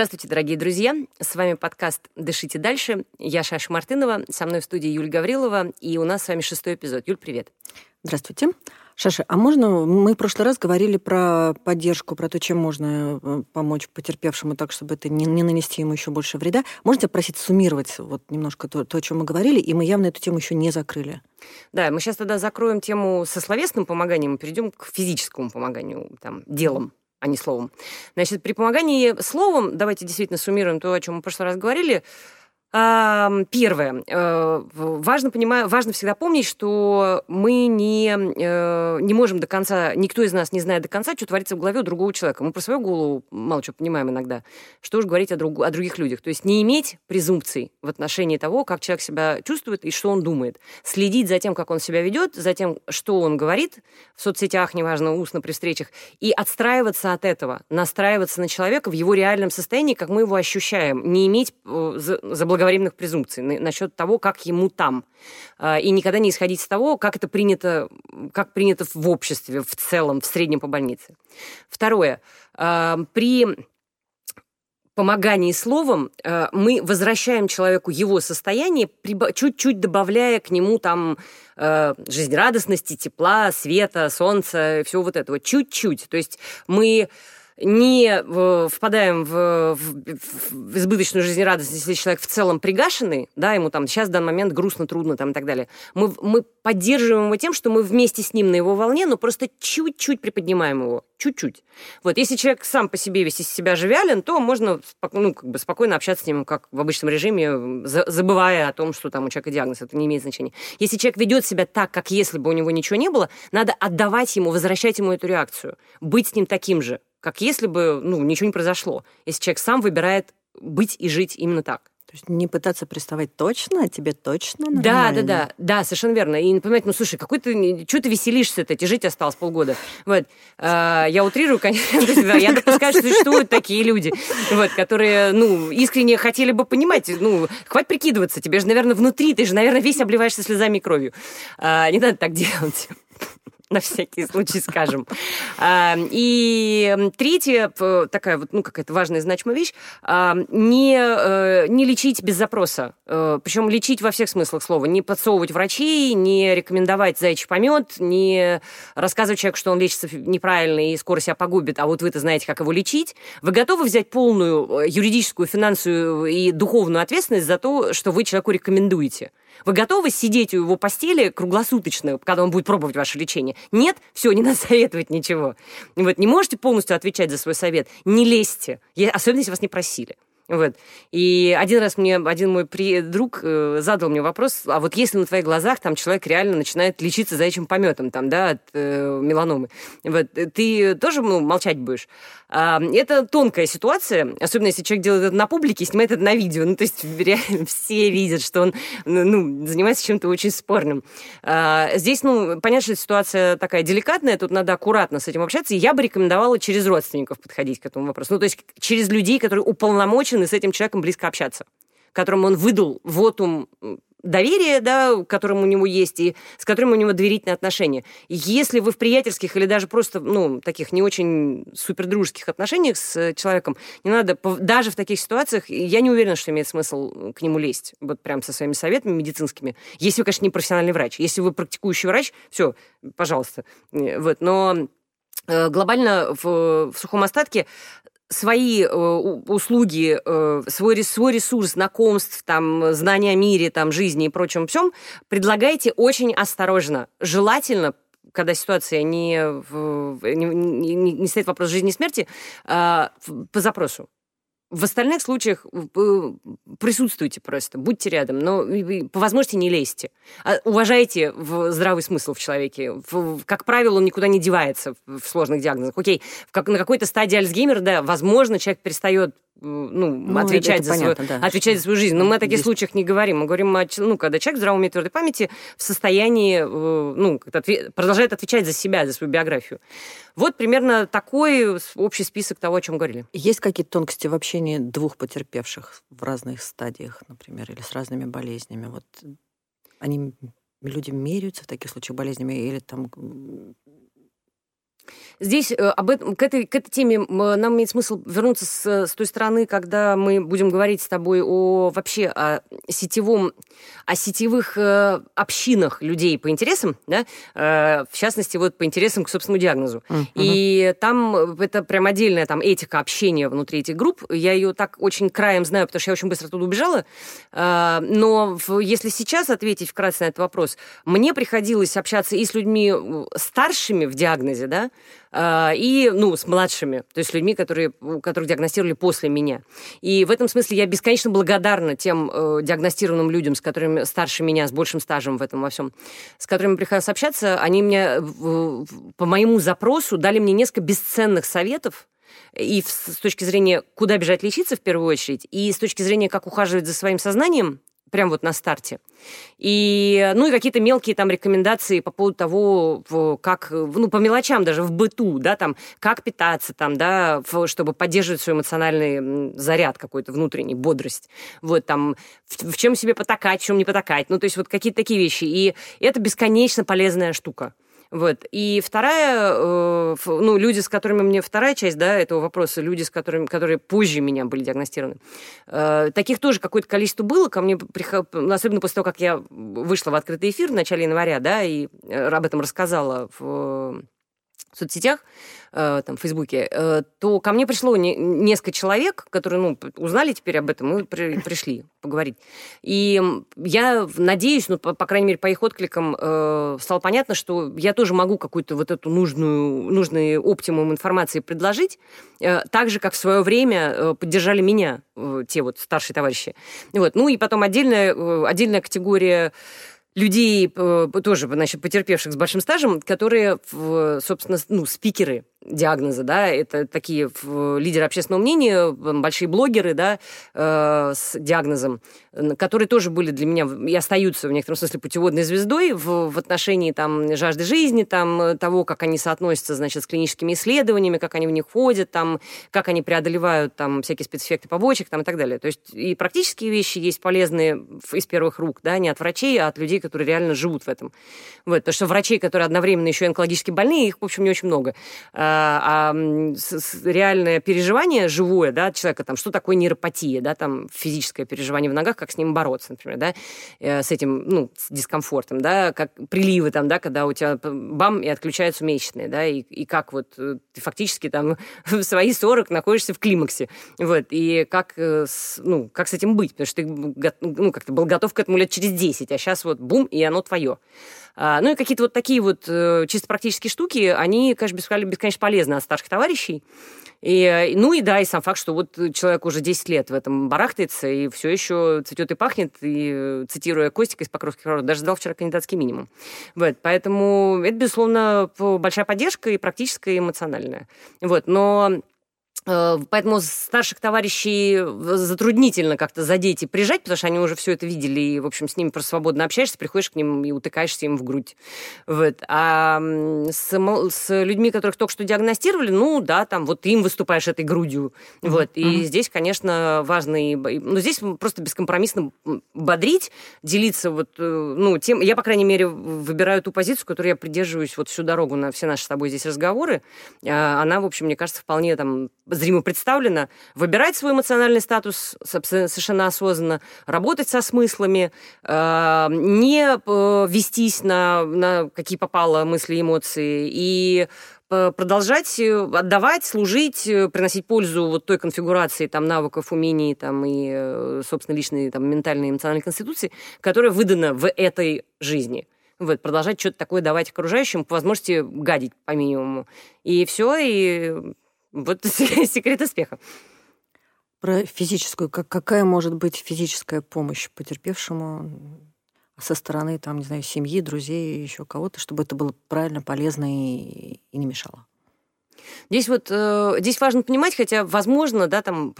Здравствуйте, дорогие друзья! С вами подкаст «Дышите дальше». Я Шаша Мартынова, со мной в студии Юль Гаврилова, и у нас с вами шестой эпизод. Юль, привет! Здравствуйте. Шаша, а можно... Мы в прошлый раз говорили про поддержку, про то, чем можно э, помочь потерпевшему так, чтобы это не, не нанести ему еще больше вреда. Можете просить суммировать вот немножко то, то, о чем мы говорили, и мы явно эту тему еще не закрыли. Да, мы сейчас тогда закроем тему со словесным помоганием и перейдем к физическому помоганию, там, делом а не словом. Значит, при помогании словом, давайте действительно суммируем то, о чем мы в прошлый раз говорили, Первое. Э, важно, понимаю, важно всегда помнить, что мы не, э, не можем до конца, никто из нас не знает до конца, что творится в голове у другого человека. Мы про свою голову мало что понимаем иногда. Что уж говорить о, друг, о других людях. То есть не иметь презумпций в отношении того, как человек себя чувствует и что он думает. Следить за тем, как он себя ведет, за тем, что он говорит в соцсетях, неважно, устно при встречах, и отстраиваться от этого, настраиваться на человека в его реальном состоянии, как мы его ощущаем. Не иметь э, заблаговременно благовременных презумпций насчет того, как ему там. А, и никогда не исходить из того, как это принято, как принято в обществе в целом, в среднем по больнице. Второе. А, при помогании словом а, мы возвращаем человеку его состояние, чуть-чуть добавляя к нему там жизнерадостности, тепла, света, солнца, всего вот этого. Чуть-чуть. То есть мы не впадаем в, в, в избыточную жизнерадостность, если человек в целом пригашенный, да, ему там сейчас в данный момент грустно, трудно там и так далее. Мы, мы поддерживаем его тем, что мы вместе с ним на его волне, но просто чуть-чуть приподнимаем его, чуть-чуть. Вот, если человек сам по себе весь из себя живялен, то можно ну, как бы спокойно общаться с ним, как в обычном режиме, забывая о том, что там у человека диагноз, это не имеет значения. Если человек ведет себя так, как если бы у него ничего не было, надо отдавать ему, возвращать ему эту реакцию, быть с ним таким же, как если бы ну, ничего не произошло. Если человек сам выбирает быть и жить именно так. То есть не пытаться приставать точно, а тебе точно нормально. Да, да, да, да, совершенно верно. И понимаете, ну слушай, какой ты, что ты веселишься-то, тебе жить осталось полгода. Вот. А, я утрирую, конечно, я допускаю, что существуют такие люди, вот, которые, ну, искренне хотели бы понимать, ну, хватит прикидываться, тебе же, наверное, внутри, ты же, наверное, весь обливаешься слезами и кровью. А, не надо так делать на всякий случай скажем. И третье, такая вот, ну, какая-то важная, значимая вещь, не, э, не лечить без запроса. Э, Причем лечить во всех смыслах слова. Не подсовывать врачей, не рекомендовать зайчий помет, не рассказывать человеку, что он лечится неправильно и скоро себя погубит, а вот вы-то знаете, как его лечить. Вы готовы взять полную э, юридическую, финансовую и духовную ответственность за то, что вы человеку рекомендуете? Вы готовы сидеть у его постели круглосуточно, когда он будет пробовать ваше лечение? Нет? Все, не надо советовать ничего. Вот, не можете полностью отвечать за свой совет? Не лезьте, особенно если вас не просили. Вот. И один раз мне один мой при... друг э, задал мне вопрос, а вот если на твоих глазах там человек реально начинает лечиться заячьим пометом, там, да, от э, меланомы, вот, ты тоже ну, молчать будешь? А, это тонкая ситуация, особенно если человек делает это на публике, снимает это на видео, ну, то есть реально все видят, что он ну, ну, занимается чем-то очень спорным. А, здесь, ну, понятно, что ситуация такая деликатная, тут надо аккуратно с этим общаться, и я бы рекомендовала через родственников подходить к этому вопросу, ну, то есть через людей, которые уполномочены вынуждены с этим человеком близко общаться, которому он выдал вотум доверие, да, которым у него есть, и с которым у него доверительные отношения. Если вы в приятельских или даже просто, ну, таких не очень супердружеских отношениях с человеком, не надо, даже в таких ситуациях, я не уверена, что имеет смысл к нему лезть, вот прям со своими советами медицинскими. Если вы, конечно, не профессиональный врач. Если вы практикующий врач, все, пожалуйста. Вот, но э, глобально в, в сухом остатке свои э, услуги, э, свой, свой ресурс знакомств, там, знания о мире, там, жизни и прочем всем, предлагайте очень осторожно. Желательно когда ситуация не, не, не, не стоит вопрос жизни и смерти, э, по запросу. В остальных случаях присутствуйте просто, будьте рядом, но по возможности не лезьте. А уважайте здравый смысл в человеке. Как правило, он никуда не девается в сложных диагнозах. Окей, на какой-то стадии Альцгеймера, да, возможно, человек перестает ну, ну, отвечать, за понятно, свою, да, отвечать за свою жизнь. Но мы о таких здесь... случаях не говорим. Мы говорим, о, ну, когда человек в здравом уме твердой памяти в состоянии, э, ну, продолжает отвечать за себя, за свою биографию. Вот примерно такой общий список того, о чем говорили. Есть какие-то тонкости в общении двух потерпевших в разных стадиях, например, или с разными болезнями? Вот они, люди меряются в таких случаях болезнями или там Здесь э, об этом, к, этой, к этой теме нам имеет смысл вернуться с, с той стороны, когда мы будем говорить с тобой о вообще о сетевом, о сетевых э, общинах людей по интересам, да, э, в частности, вот по интересам к собственному диагнозу. Mm-hmm. И там это прям отдельная там этика общения внутри этих групп. Я ее так очень краем знаю, потому что я очень быстро оттуда убежала. Э, но в, если сейчас ответить вкратце на этот вопрос, мне приходилось общаться и с людьми э, старшими в диагнозе, да, а, и, ну, с младшими, то есть людьми, которые, которых диагностировали после меня. И в этом смысле я бесконечно благодарна тем э, диагностированным людям, с которыми старше меня, с большим стажем в этом во всем, с которыми приходилось общаться. Они мне по моему запросу дали мне несколько бесценных советов, и с точки зрения, куда бежать лечиться в первую очередь, и с точки зрения, как ухаживать за своим сознанием, прям вот на старте. И, ну, и какие-то мелкие там рекомендации по поводу того, как, ну, по мелочам даже в быту, да, там, как питаться, там, да, чтобы поддерживать свой эмоциональный заряд какой-то внутренний, бодрость. Вот, там, в, в чем себе потакать, в чем не потакать. Ну, то есть вот какие-то такие вещи. И это бесконечно полезная штука. Вот. И вторая, э, ну, люди, с которыми мне вторая часть, да, этого вопроса, люди, с которыми, которые позже меня были диагностированы, э, таких тоже какое-то количество было. Ко мне, приход... особенно после того, как я вышла в открытый эфир в начале января, да, и э, об этом рассказала в в соцсетях, э, там, в Фейсбуке, э, то ко мне пришло не, несколько человек, которые, ну, узнали теперь об этом и при, пришли поговорить. И я надеюсь, ну, по, по крайней мере, по их откликам э, стало понятно, что я тоже могу какую-то вот эту нужную, нужный оптимум информации предложить, э, так же, как в свое время э, поддержали меня э, те вот старшие товарищи. Вот. Ну и потом отдельная, э, отдельная категория людей, э, тоже, значит, потерпевших с большим стажем, которые, собственно, ну, спикеры диагноза, да, это такие лидеры общественного мнения, большие блогеры, да, э, с диагнозом, которые тоже были для меня и остаются в некотором смысле путеводной звездой в, в отношении там жажды жизни, там того, как они соотносятся, значит, с клиническими исследованиями, как они в них ходят, там, как они преодолевают там всякие спецэффекты побочек, там и так далее. То есть и практические вещи есть полезные из первых рук, да, не от врачей, а от людей, которые реально живут в этом. Вот, потому что врачей, которые одновременно еще и онкологически больные, их, в общем, не очень много а, реальное переживание живое, да, человека, там, что такое нейропатия, да, там, физическое переживание в ногах, как с ним бороться, например, да, э, с этим, ну, с дискомфортом, да, как приливы там, да, когда у тебя бам, и отключаются месячные, да, и, и как вот э, ты фактически там в свои 40 находишься в климаксе, вот, и как, э, ну, как с этим быть, потому что ты, ну, как-то был готов к этому лет через 10, а сейчас вот бум, и оно твое. А, ну и какие-то вот такие вот чисто практические штуки, они, конечно, бесконечно полезны от старших товарищей. И, э, ну и да, и сам факт, что вот человек уже 10 лет в этом барахтается и все еще цветет и пахнет, и, э, цитируя Костика из Покровских ворот, даже сдал вчера кандидатский минимум. Вот, поэтому это, безусловно, большая поддержка и практическая, и эмоциональная. Вот, но поэтому старших товарищей затруднительно как-то задеть и прижать, потому что они уже все это видели, и, в общем, с ними просто свободно общаешься, приходишь к ним и утыкаешься им в грудь. Вот. А с, с людьми, которых только что диагностировали, ну, да, там, вот им выступаешь этой грудью. Mm-hmm. Вот. И mm-hmm. здесь, конечно, важно... И, ну, здесь просто бескомпромиссно бодрить, делиться вот, э, ну, тем... Я, по крайней мере, выбираю ту позицию, которую я придерживаюсь вот всю дорогу на все наши с тобой здесь разговоры. Она, в общем, мне кажется, вполне там зримо представлено, выбирать свой эмоциональный статус совершенно осознанно, работать со смыслами, э, не э, вестись на, на какие попало мысли эмоции, и продолжать э, отдавать, служить, приносить пользу вот той конфигурации там, навыков, умений там, и, собственно, личной там, ментальной эмоциональной конституции, которая выдана в этой жизни. Вот, продолжать что-то такое давать окружающим, по возможности гадить по минимуму. И все, и вот секрет успеха. Про физическую. Как, какая может быть физическая помощь потерпевшему со стороны, там, не знаю, семьи, друзей, еще кого-то, чтобы это было правильно, полезно и, и не мешало? Здесь вот э, здесь важно понимать, хотя, возможно, да, там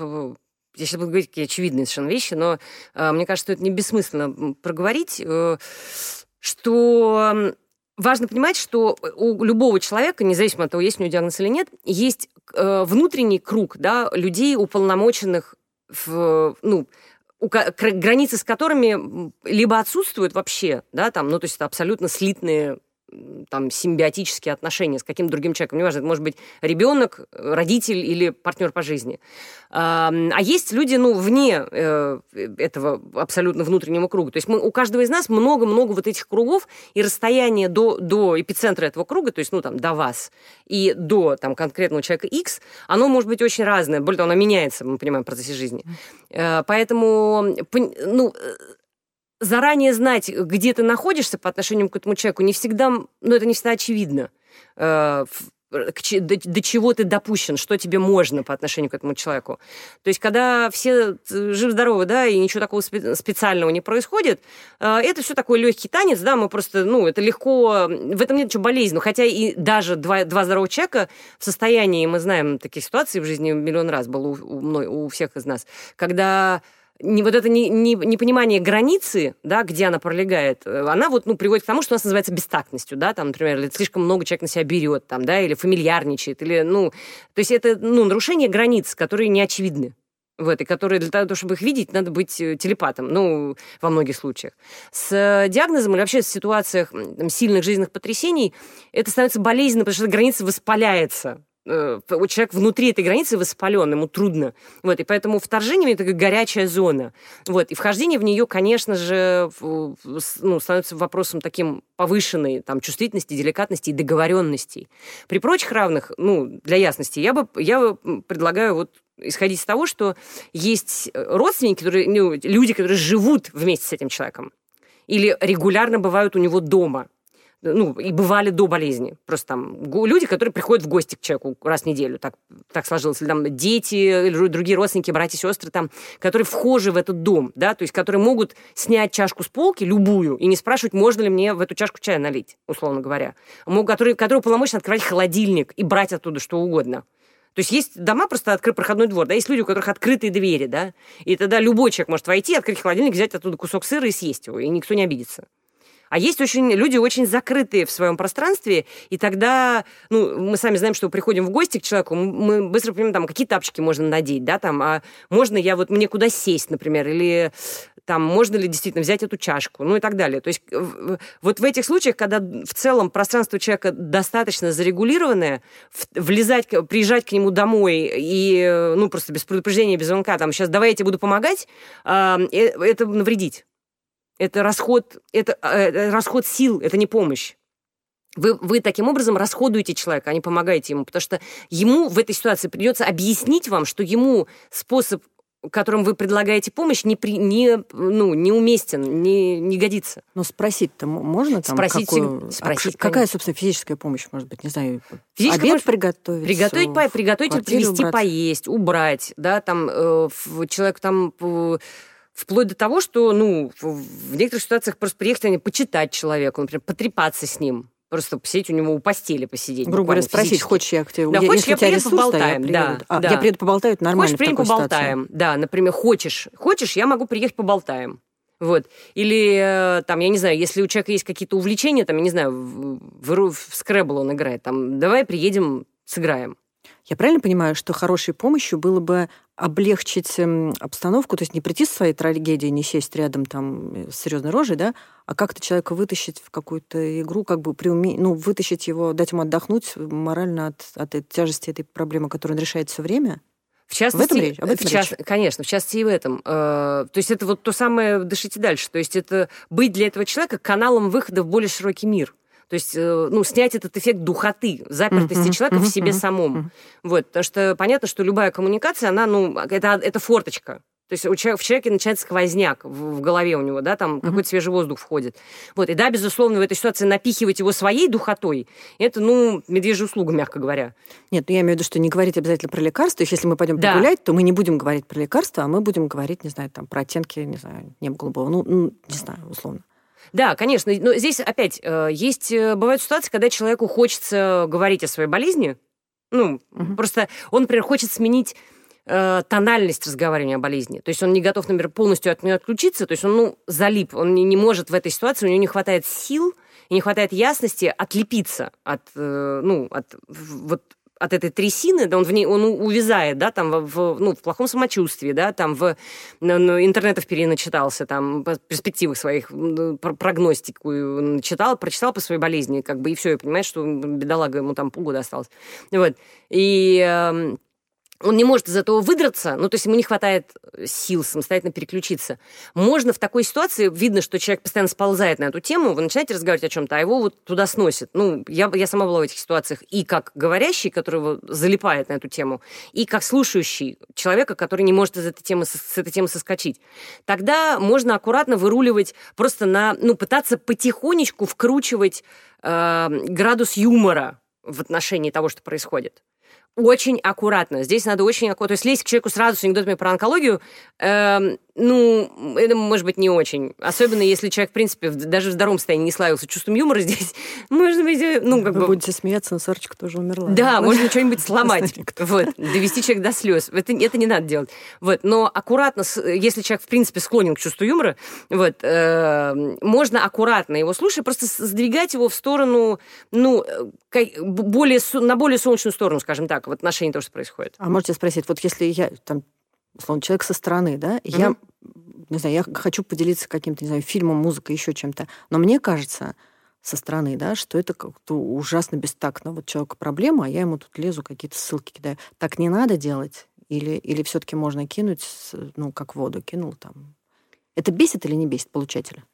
я сейчас буду говорить какие очевидные совершенно вещи, но э, мне кажется, что это не бессмысленно проговорить, э, что важно понимать, что у любого человека, независимо от того, есть у него диагноз или нет, есть э, внутренний круг да, людей, уполномоченных в, ну, границы с которыми либо отсутствуют вообще, да, там, ну, то есть это абсолютно слитные там симбиотические отношения с каким-то другим человеком, неважно, это может быть ребенок, родитель или партнер по жизни. А есть люди, ну, вне э, этого абсолютно внутреннего круга. То есть мы, у каждого из нас много-много вот этих кругов, и расстояние до, до эпицентра этого круга, то есть, ну, там, до вас, и до, там, конкретного человека X, оно может быть очень разное. Более того, оно меняется, мы понимаем, в процессе жизни. Э, поэтому, ну, заранее знать, где ты находишься по отношению к этому человеку, не всегда, ну, это не всегда очевидно. Э, до, до чего ты допущен, что тебе можно по отношению к этому человеку. То есть, когда все э, живы-здоровы, да, и ничего такого специального не происходит, э, это все такой легкий танец, да, мы просто, ну, это легко, в этом нет ничего болезненного. Хотя и даже два, два здоровых человека в состоянии, мы знаем такие ситуации в жизни миллион раз было у, у, у всех из нас, когда не вот это не, не, непонимание границы, да, где она пролегает, э, она вот, ну, приводит к тому, что у нас называется бестактностью, да, там, например, или слишком много человек на себя берет, там, да, или фамильярничает, или, ну, то есть это, ну, нарушение границ, которые не очевидны в этой, которые для того, чтобы их видеть, надо быть э, телепатом, ну, во многих случаях. С э, диагнозом или вообще в ситуациях там, сильных жизненных потрясений это становится болезненно, потому что граница воспаляется, Э, человек внутри этой границы воспален, ему трудно. Вот, и поэтому вторжение – это горячая зона. Вот, и вхождение в нее, конечно же, ну, становится вопросом таким повышенной там, чувствительности, деликатности и договоренностей. При прочих равных, ну, для ясности, я бы, я бы предлагаю вот исходить из того, что есть родственники, которые, ну, люди, которые живут вместе с этим человеком или регулярно бывают у него дома – ну, и бывали до болезни. Просто там люди, которые приходят в гости к человеку раз в неделю, так, так сложилось. Или там дети, или другие родственники, братья, сестры, там, которые вхожи в этот дом, да, то есть которые могут снять чашку с полки, любую, и не спрашивать, можно ли мне в эту чашку чая налить, условно говоря. Которые, которые уполномочены открывать холодильник и брать оттуда что угодно. То есть есть дома, просто открыт проходной двор, да, есть люди, у которых открытые двери, да, и тогда любой человек может войти, открыть холодильник, взять оттуда кусок сыра и съесть его, и никто не обидится. А есть очень люди очень закрытые в своем пространстве, и тогда, ну, мы сами знаем, что приходим в гости к человеку, мы быстро понимаем, там, какие тапочки можно надеть, да, там, а можно я вот, мне куда сесть, например, или там, можно ли действительно взять эту чашку, ну и так далее. То есть вот в этих случаях, когда в целом пространство человека достаточно зарегулированное, влезать, приезжать к нему домой и, ну, просто без предупреждения, без звонка, там, сейчас давай я тебе буду помогать, э, это навредить это расход, это, э, расход сил, это не помощь. Вы, вы таким образом расходуете человека, а не помогаете ему, потому что ему в этой ситуации придется объяснить вам, что ему способ которым вы предлагаете помощь, не, при, не, ну, неуместен, не, не годится. Но спросить-то можно? Там, спросить, какую, спросить, а, какая, собственно, физическая помощь может быть? Не знаю, Физическая обед помощь, приготовить? Приготовить, по, приготовить, привезти убрать. поесть, убрать, да, там, э, человек там... Э, Вплоть до того, что, ну, в некоторых ситуациях просто приехать, они почитать человеку, например, потрепаться с ним. Просто посидеть у него у постели посидеть. Грубо говоря, спросить, физически. хочешь я к тебе... Да, я, хочешь, я приеду ресурс, поболтаем, я да, а, да. Я приеду поболтаю, это нормально Хочешь, приедем поболтаем, ситуации. да, например, хочешь, хочешь, я могу приехать поболтаем. Вот. Или, э, там, я не знаю, если у человека есть какие-то увлечения, там, я не знаю, в, в, в скребл он играет, там, давай приедем, сыграем. Я правильно понимаю, что хорошей помощью было бы облегчить эм, обстановку, то есть не прийти с своей трагедией, не сесть рядом там э, с серьезной рожей, да, а как-то человека вытащить в какую-то игру, как бы приуме... ну, вытащить его, дать ему отдохнуть морально от, от этой тяжести этой проблемы, которую он решает все время? В частности, в этом речь? Об этом в част... конечно, в частности и в этом. Э, то есть это вот то самое «дышите дальше». То есть это быть для этого человека каналом выхода в более широкий мир. То есть, э, ну, снять этот эффект духоты, запертости mm-hmm. человека mm-hmm. в себе самом. Mm-hmm. Вот, потому что понятно, что любая коммуникация, она, ну, это, это форточка. То есть у человека, в человеке начинается сквозняк в, в голове у него, да, там mm-hmm. какой-то свежий воздух входит. Вот, и да, безусловно, в этой ситуации напихивать его своей духотой, это, ну, медвежья услуга, мягко говоря. Нет, ну я имею в виду, что не говорить обязательно про лекарства. Если мы пойдем да. погулять, то мы не будем говорить про лекарства, а мы будем говорить, не знаю, там, про оттенки, не знаю, неба голубого. Ну, ну не знаю, условно. Да, конечно. Но здесь опять э, есть, э, бывают ситуации, когда человеку хочется говорить о своей болезни. Ну, угу. просто он, например, хочет сменить э, тональность разговаривания о болезни. То есть он не готов, например, полностью от нее отключиться, то есть он, ну, залип, он не, не может в этой ситуации, у него не хватает сил и не хватает ясности отлепиться от, ну, от вот от этой трясины, да, он в ней, он увязает, да, там в, ну, в плохом самочувствии, да, там в ну, ну интернетов переначитался, там по перспективах своих прогностику начитал, прочитал по своей болезни, как бы и все, и понимаешь, что бедолага ему там полгода осталось, вот, и эм, он не может из этого выдраться, ну, то есть ему не хватает сил самостоятельно переключиться. Можно в такой ситуации, видно, что человек постоянно сползает на эту тему, вы начинаете разговаривать о чем-то, а его вот туда сносит. Ну, я, я сама была в этих ситуациях и как говорящий, который его залипает на эту тему, и как слушающий человека, который не может из этой темы, с этой темы соскочить. Тогда можно аккуратно выруливать, просто на, ну, пытаться потихонечку вкручивать э, градус юмора в отношении того, что происходит очень аккуратно. Здесь надо очень аккуратно. То есть лезть к человеку сразу с анекдотами про онкологию, э, ну, это может быть не очень. Особенно если человек, в принципе, даже в здоровом состоянии не славился чувством юмора здесь, может быть, э, ну, как Вы бы... будете смеяться, но Сарочка тоже умерла. Да, можно что-нибудь сломать. Вот, довести человека до слез. Это, это не надо делать. Вот, но аккуратно, если человек, в принципе, склонен к чувству юмора, вот, э, можно аккуратно его слушать, просто сдвигать его в сторону, ну, более, на более солнечную сторону, скажем так, в отношении того, что происходит. А можете спросить, вот если я там условно, человек со стороны, да, mm-hmm. я, не знаю, я хочу поделиться каким-то, не знаю, фильмом, музыкой, еще чем-то, но мне кажется со стороны, да, что это как-то ужасно бестактно. Вот человеку проблема, а я ему тут лезу, какие-то ссылки кидаю. Так не надо делать? Или, или все-таки можно кинуть, ну, как воду кинул там? Это бесит или не бесит получателя?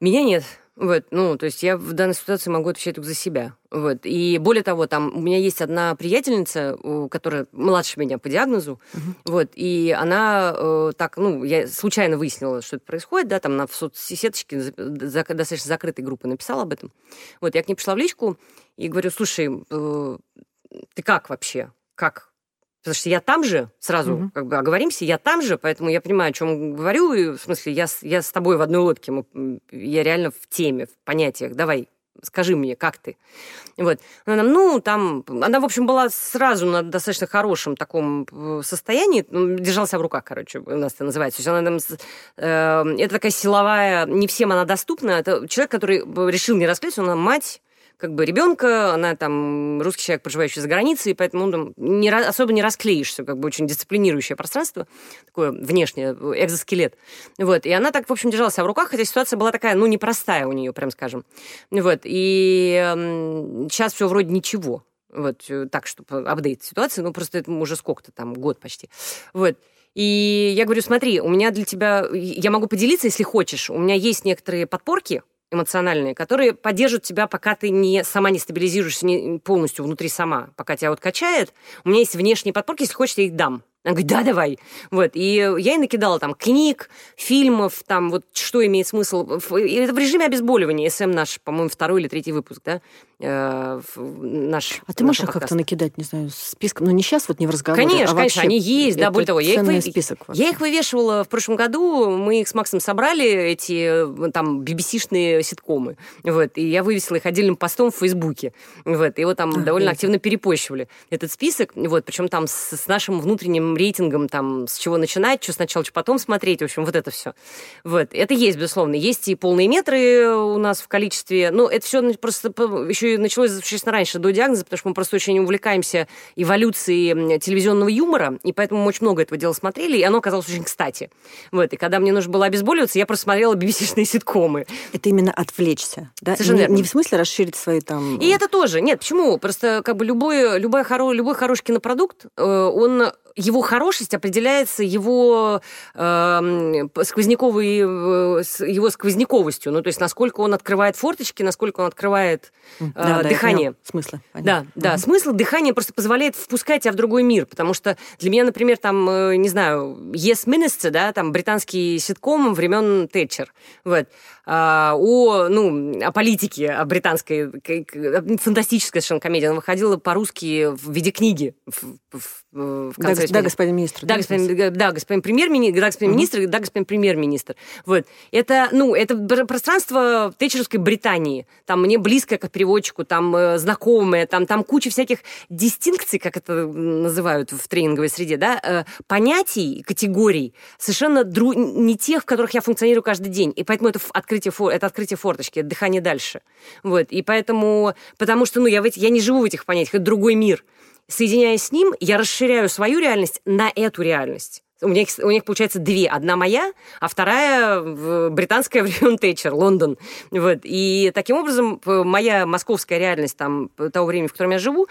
Меня нет. Вот, ну, то есть я в данной ситуации могу отвечать только за себя. Вот. И более того, там у меня есть одна приятельница, которая младше меня по диагнозу, uh-huh. вот, и она э, так, ну, я случайно выяснила, что это происходит, да, там на в соцсеточке достаточно закрытой группы написала об этом. Вот, я к ней пришла в личку и говорю, слушай, э, ты как вообще? Как? Потому что я там же, сразу угу. как бы оговоримся, я там же, поэтому я понимаю, о чем говорю, и в смысле, я, я с тобой в одной лодке, мы, я реально в теме, в понятиях, давай, скажи мне, как ты? Вот. Она, ну, там, она, в общем, была сразу на достаточно хорошем таком э, состоянии, ну, держался в руках, короче, у нас это называется. То есть она там, э, это такая силовая, не всем она доступна, это человек, который решил не расклеиться, она мать, как бы ребенка, она там русский человек, проживающий за границей, поэтому ну, не, особо не расклеишься, как бы очень дисциплинирующее пространство, такое внешнее, экзоскелет. Вот, и она так, в общем, держалась в руках, хотя ситуация была такая, ну, непростая у нее, прям скажем. Вот, и сейчас все вроде ничего. Вот, э, так, чтобы апдейт ситуации, ну, просто это уже сколько-то там, год почти. Вот. И я говорю, смотри, у меня для тебя, я могу поделиться, если хочешь, у меня есть некоторые подпорки, эмоциональные, которые поддержат тебя, пока ты не, сама не стабилизируешься не, полностью внутри сама, пока тебя вот качает. У меня есть внешние подпорки, если хочешь, я их дам. Она говорит, да, давай. Вот. И я ей накидала там книг, фильмов, там вот что имеет смысл. И это в режиме обезболивания. СМ наш, по-моему, второй или третий выпуск, да? Э, наш, а ты можешь их как-то накидать, не знаю, списком? Ну, не сейчас, вот не в разговоре, Конечно, а конечно, они есть, да, более того. Я их, список вообще. я их вывешивала в прошлом году, мы их с Максом собрали, эти э, там BBC-шные ситкомы. Вот. И я вывесила их отдельным постом в Фейсбуке. Вот. И его там а, довольно активно перепощивали. Этот список, вот, причем там с, с нашим внутренним рейтингом, там, с чего начинать, что сначала, что потом смотреть, в общем, вот это все. Вот. Это есть, безусловно. Есть и полные метры у нас в количестве. Ну, это все просто еще и началось, существенно раньше, до диагноза, потому что мы просто очень увлекаемся эволюцией телевизионного юмора, и поэтому мы очень много этого дела смотрели, и оно оказалось очень кстати. Вот. И когда мне нужно было обезболиваться, я просто смотрела bbc ситкомы. Это именно отвлечься, да? Совершенно не, не в смысле расширить свои там... И это тоже. Нет, почему? Просто как бы любой, любой, хоро, любой хороший кинопродукт, э, он его хорошесть определяется его э, сквозняковой, его сквозняковостью, ну то есть насколько он открывает форточки, насколько он открывает э, да, дыхание. Да, смысла. Да, да, угу. смысл дыхания просто позволяет впускать тебя в другой мир, потому что для меня, например, там, э, не знаю, Yes Minister, да, там британский ситком времен Тэтчер, вот, о, ну, о политике, о британской, фантастическая совершенно комедия, она выходила по-русски в виде книги в, в, в конце да, да, господин министр. Да, господин, да, господин премьер-министр, да, господин министр, да, господин премьер-министр. Вот. Это, ну, это пространство тэтчеровской Британии. Там мне близкое как переводчику, там э, знакомое, там, там куча всяких дистинкций, как это называют в тренинговой среде, да, э, понятий, категорий, совершенно дру... не тех, в которых я функционирую каждый день. И поэтому это открытие, это открытие форточки, это дыхание дальше. Вот. И поэтому, потому что, ну, я, в эти, я не живу в этих понятиях, это другой мир. соединяясь с ним, я расширяю свою реальность на эту реальность. У них, у них получается две. Одна моя, а вторая британская времен Тэтчер, Лондон. Вот. И таким образом моя московская реальность там, того времени, в котором я живу,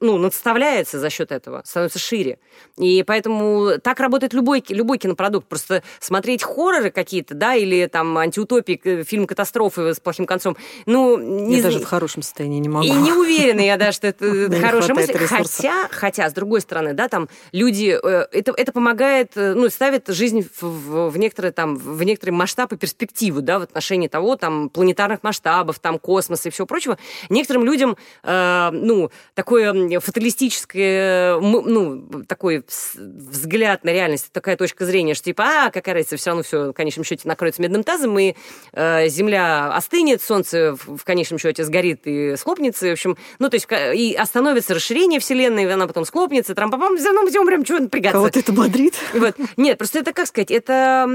ну, надставляется за счет этого, становится шире. И поэтому так работает любой, любой кинопродукт. Просто смотреть хорроры какие-то, да, или там антиутопик, фильм катастрофы с плохим концом. Ну, не... Я даже в хорошем состоянии не могу. И не уверена я, да, что это хорошая мысль. Хотя, хотя, с другой стороны, да, там люди, э, это, это помогает ставит, э, ну, ставит жизнь в, в, в некоторые там, в некоторые масштабы перспективу, да, в отношении того, там, планетарных масштабов, там, космоса и всего прочего. Некоторым людям, э, ну, такое фаталистическое, ну, такой взгляд на реальность, такая точка зрения, что типа, а, какая разница, все равно все в конечном счете накроется медным тазом, и э, Земля остынет, Солнце в, в конечном счете сгорит и схлопнется, в общем, ну, то есть и остановится расширение Вселенной, она потом схлопнется, трам-пам, все равно мы прям чего напрягаться. Кого-то это бодрит? Вот. Нет, просто это, как сказать, это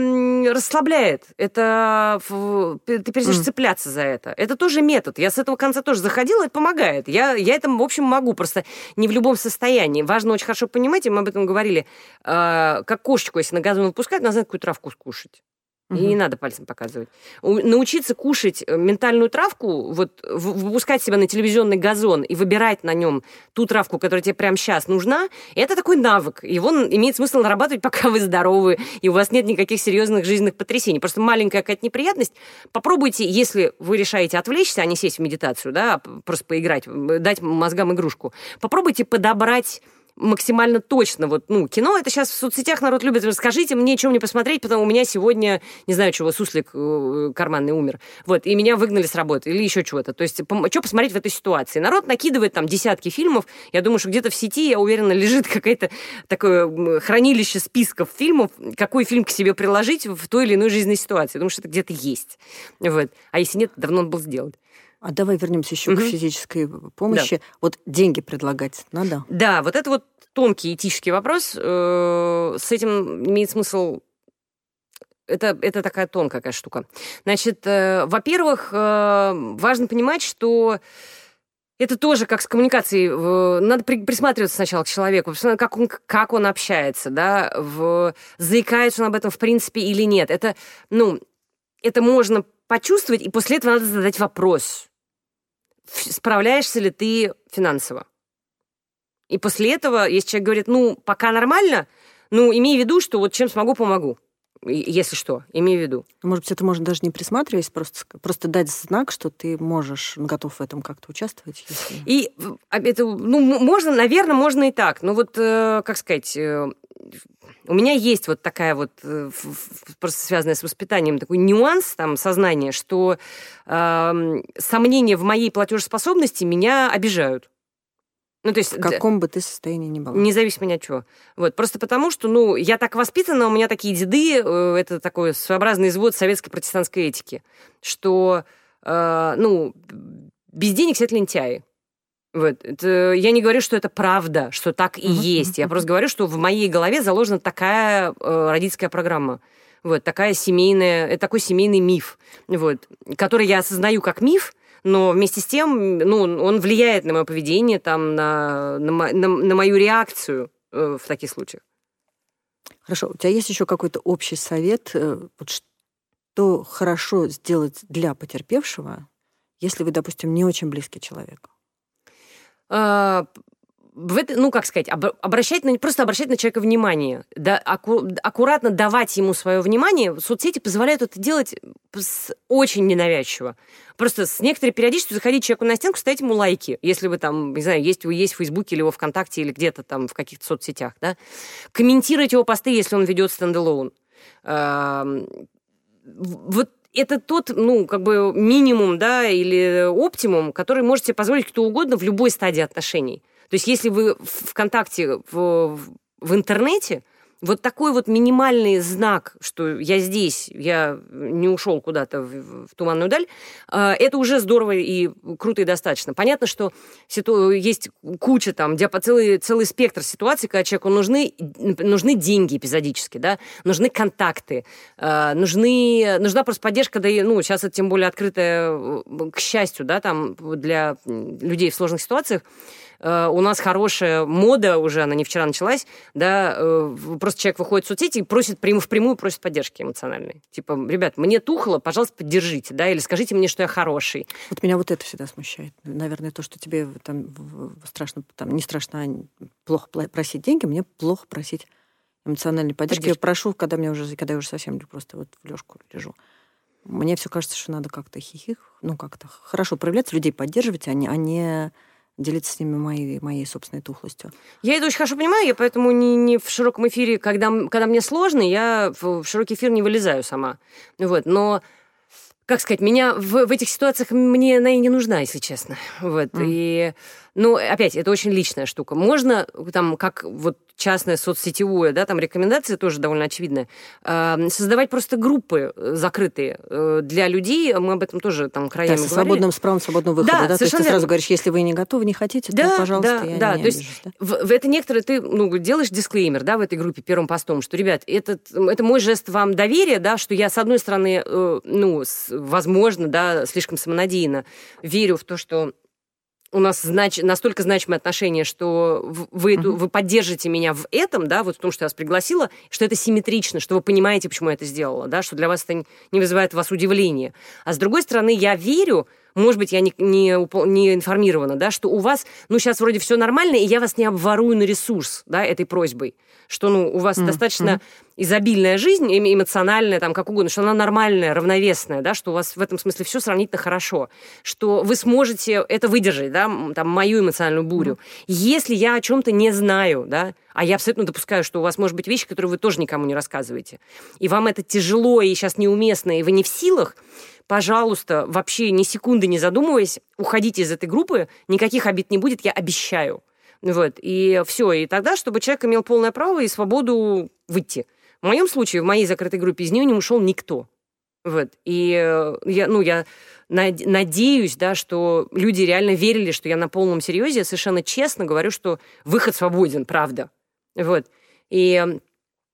расслабляет. Это ты перестаешь mm. цепляться за это. Это тоже метод. Я с этого конца тоже заходила, это помогает. Я, я это, в общем, могу, просто не в любом состоянии. Важно очень хорошо понимать, и мы об этом говорили, э, как кошечку, если на газон выпускать, надо знать, какую травку скушать. И не надо пальцем показывать. Научиться кушать э, ментальную травку, вот выпускать себя на телевизионный газон и выбирать на нем ту травку, которая тебе прямо сейчас нужна, это такой навык. Его имеет смысл нарабатывать, пока вы здоровы, и у вас нет никаких серьезных жизненных потрясений. Просто маленькая какая-то неприятность. Попробуйте, если вы решаете отвлечься, а не сесть в медитацию, да, а просто поиграть, дать мозгам игрушку, попробуйте подобрать максимально точно. Вот, ну, кино это сейчас в соцсетях народ любит. Расскажите мне, что мне посмотреть, потому у меня сегодня, не знаю, чего, суслик э, карманный умер. Вот, и меня выгнали с работы или еще чего-то. То есть, что посмотреть в этой ситуации? Народ накидывает там десятки фильмов. Я думаю, что где-то в сети, я уверена, лежит какое-то такое хранилище списков фильмов, какой фильм к себе приложить в той или иной жизненной ситуации. Я думаю, что это где-то есть. Вот. А если нет, давно он был сделан. А давай вернемся еще угу. к физической помощи. Да. Вот деньги предлагать надо? Да, вот это вот тонкий этический вопрос. Э, с этим имеет смысл это, это такая тонкая какая штука. Значит, э, во-первых, э, важно понимать, что это тоже как с коммуникацией. Надо присматриваться сначала к человеку, как он, как он общается, да, в, заикается он об этом в принципе или нет. Это, ну, это можно почувствовать, и после этого надо задать вопрос справляешься ли ты финансово. И после этого, если человек говорит, ну, пока нормально, ну, имей в виду, что вот чем смогу, помогу. Если что, имей в виду. Может быть, это можно даже не присматриваясь, просто, просто дать знак, что ты можешь, готов в этом как-то участвовать. Если... И а, это, ну, можно, наверное, можно и так. Но вот, э, как сказать, э, у меня есть вот такая вот, э, просто связанная с воспитанием, такой нюанс там сознания, что э, сомнения в моей платежеспособности меня обижают. Ну, то есть, в каком бы ты состоянии ни была. Независимо ни от чего. Вот. Просто потому, что, ну, я так воспитана, у меня такие деды, э, это такой своеобразный извод советской протестантской этики, что, э, ну, без денег все это лентяи. Вот. Это, я не говорю, что это правда, что так и uh-huh. есть. Я просто говорю, что в моей голове заложена такая э, родительская программа. Вот, такая семейная, это такой семейный миф, вот, который я осознаю как миф, но вместе с тем, ну, он влияет на мое поведение, там, на, на, на, на мою реакцию э, в таких случаях. Хорошо, у тебя есть еще какой-то общий совет, э, вот что хорошо сделать для потерпевшего, если вы, допустим, не очень близкий человек? В это, ну, как сказать, обращать на, просто обращать на человека внимание, да, аку, аккуратно давать ему свое внимание. Соцсети позволяют это делать с, очень ненавязчиво. Просто с некоторой периодичностью заходить человеку на стенку, ставить ему лайки, если вы там, не знаю, есть вы есть в Фейсбуке или во ВКонтакте или где-то там в каких-то соцсетях, да. Комментировать его посты, если он ведет стендалон. Вот это тот, ну, как бы минимум, да, или оптимум, который можете позволить кто угодно в любой стадии отношений. То есть если вы в ВКонтакте, в, в интернете, вот такой вот минимальный знак, что я здесь, я не ушел куда-то в, в туманную даль, а, это уже здорово и круто и достаточно. Понятно, что есть куча там, целый, целый спектр ситуаций, когда человеку нужны, нужны деньги эпизодически, да, нужны контакты, а, нужны, нужна просто поддержка, да и, ну, сейчас это тем более открытая, к счастью, да, там, для людей в сложных ситуациях, э, у нас хорошая мода уже, она не вчера началась, да, э, просто человек выходит в соцсети и просит прям, впрямую просит поддержки эмоциональной. Типа, ребят, мне тухло, пожалуйста, поддержите, да, или скажите мне, что я хороший. Вот меня вот это всегда смущает. Наверное, то, что тебе там страшно, там не страшно, а плохо просить деньги, мне плохо просить эмоциональной поддержки. Поддержки. Я прошу, когда мне уже, когда я уже совсем просто вот в лёжку лежу. Мне все кажется, что надо как-то хихих, ну как-то хорошо проявляться, людей поддерживать, а не, а не делиться с ними моей, моей собственной тухлостью. Я это очень хорошо понимаю, я поэтому не, не в широком эфире, когда, когда мне сложно, я в, широкий эфир не вылезаю сама. Вот, но как сказать, меня в, в этих ситуациях мне она и не нужна, если честно. Вот. Mm. И, ну, опять, это очень личная штука. Можно там, как вот частное соцсетевое, да, там рекомендации тоже довольно очевидные, э, создавать просто группы э, закрытые э, для людей, мы об этом тоже там краями да, со свободным, с правом свободного выхода, да? да? То есть ты сразу говоришь, если вы не готовы, не хотите, да, то, пожалуйста, да, я да. не то есть? В, в это некоторые ты ну, делаешь дисклеймер, да, в этой группе первым постом, что, ребят, этот, это мой жест вам доверия, да, что я, с одной стороны, э, ну, с, возможно, да, слишком самонадеянно верю в то, что у нас знач... настолько значимые отношения, что вы, uh-huh. вы поддержите меня в этом, да, вот в том, что я вас пригласила, что это симметрично, что вы понимаете, почему я это сделала, да, что для вас это не вызывает у вас удивления. А с другой стороны, я верю, может быть, я не, не, не информирована, да, что у вас, ну, сейчас вроде все нормально, и я вас не обворую на ресурс, да, этой просьбой, что, ну, у вас mm-hmm. достаточно изобильная жизнь, эмоциональная, там, как угодно, что она нормальная, равновесная, да, что у вас в этом смысле все сравнительно хорошо, что вы сможете это выдержать, да, там, мою эмоциональную бурю. Mm-hmm. Если я о чем-то не знаю, да, а я абсолютно допускаю, что у вас может быть вещи, которые вы тоже никому не рассказываете, и вам это тяжело и сейчас неуместно, и вы не в силах, пожалуйста, вообще ни секунды не задумываясь, уходите из этой группы, никаких обид не будет, я обещаю. Вот, и все. И тогда, чтобы человек имел полное право и свободу выйти. В моем случае, в моей закрытой группе, из нее не ушел никто. Вот. И э, я, ну, я надеюсь, да, что люди реально верили, что я на полном серьезе совершенно честно говорю, что выход свободен, правда. Вот. И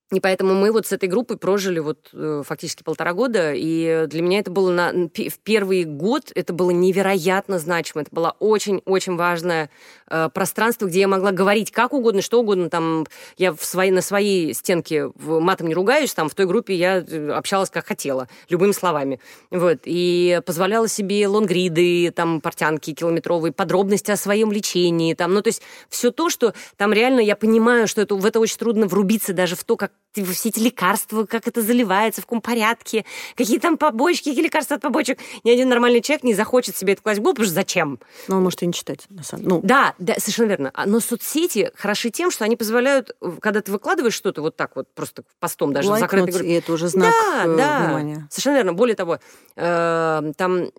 и поэтому мы вот с этой группой прожили вот э, фактически полтора года, и для меня это было на, в первый год, это было невероятно значимо, это было очень-очень важное э, пространство, где я могла говорить как угодно, что угодно, там я в своей, на своей стенке матом не ругаюсь, там в той группе я э, общалась как хотела, любыми словами, вот, и позволяла себе лонгриды, там, портянки километровые, подробности о своем лечении, там, ну, то есть все то, что там реально я понимаю, что это, в это очень трудно врубиться даже в то, как все эти лекарства, как это заливается, в каком порядке, какие там побочки, какие лекарства от побочек. Ни один нормальный человек не захочет себе это класть в голову, потому что зачем? Ну, он может и не читать, на самом деле. Ну. Да, да, совершенно верно. А, но соцсети хороши тем, что они позволяют, когда ты выкладываешь что-то вот так вот, просто постом даже Лайкнуть, в закрытой группе. и это уже знак да, э, да, внимания. Совершенно верно. Более того, э, там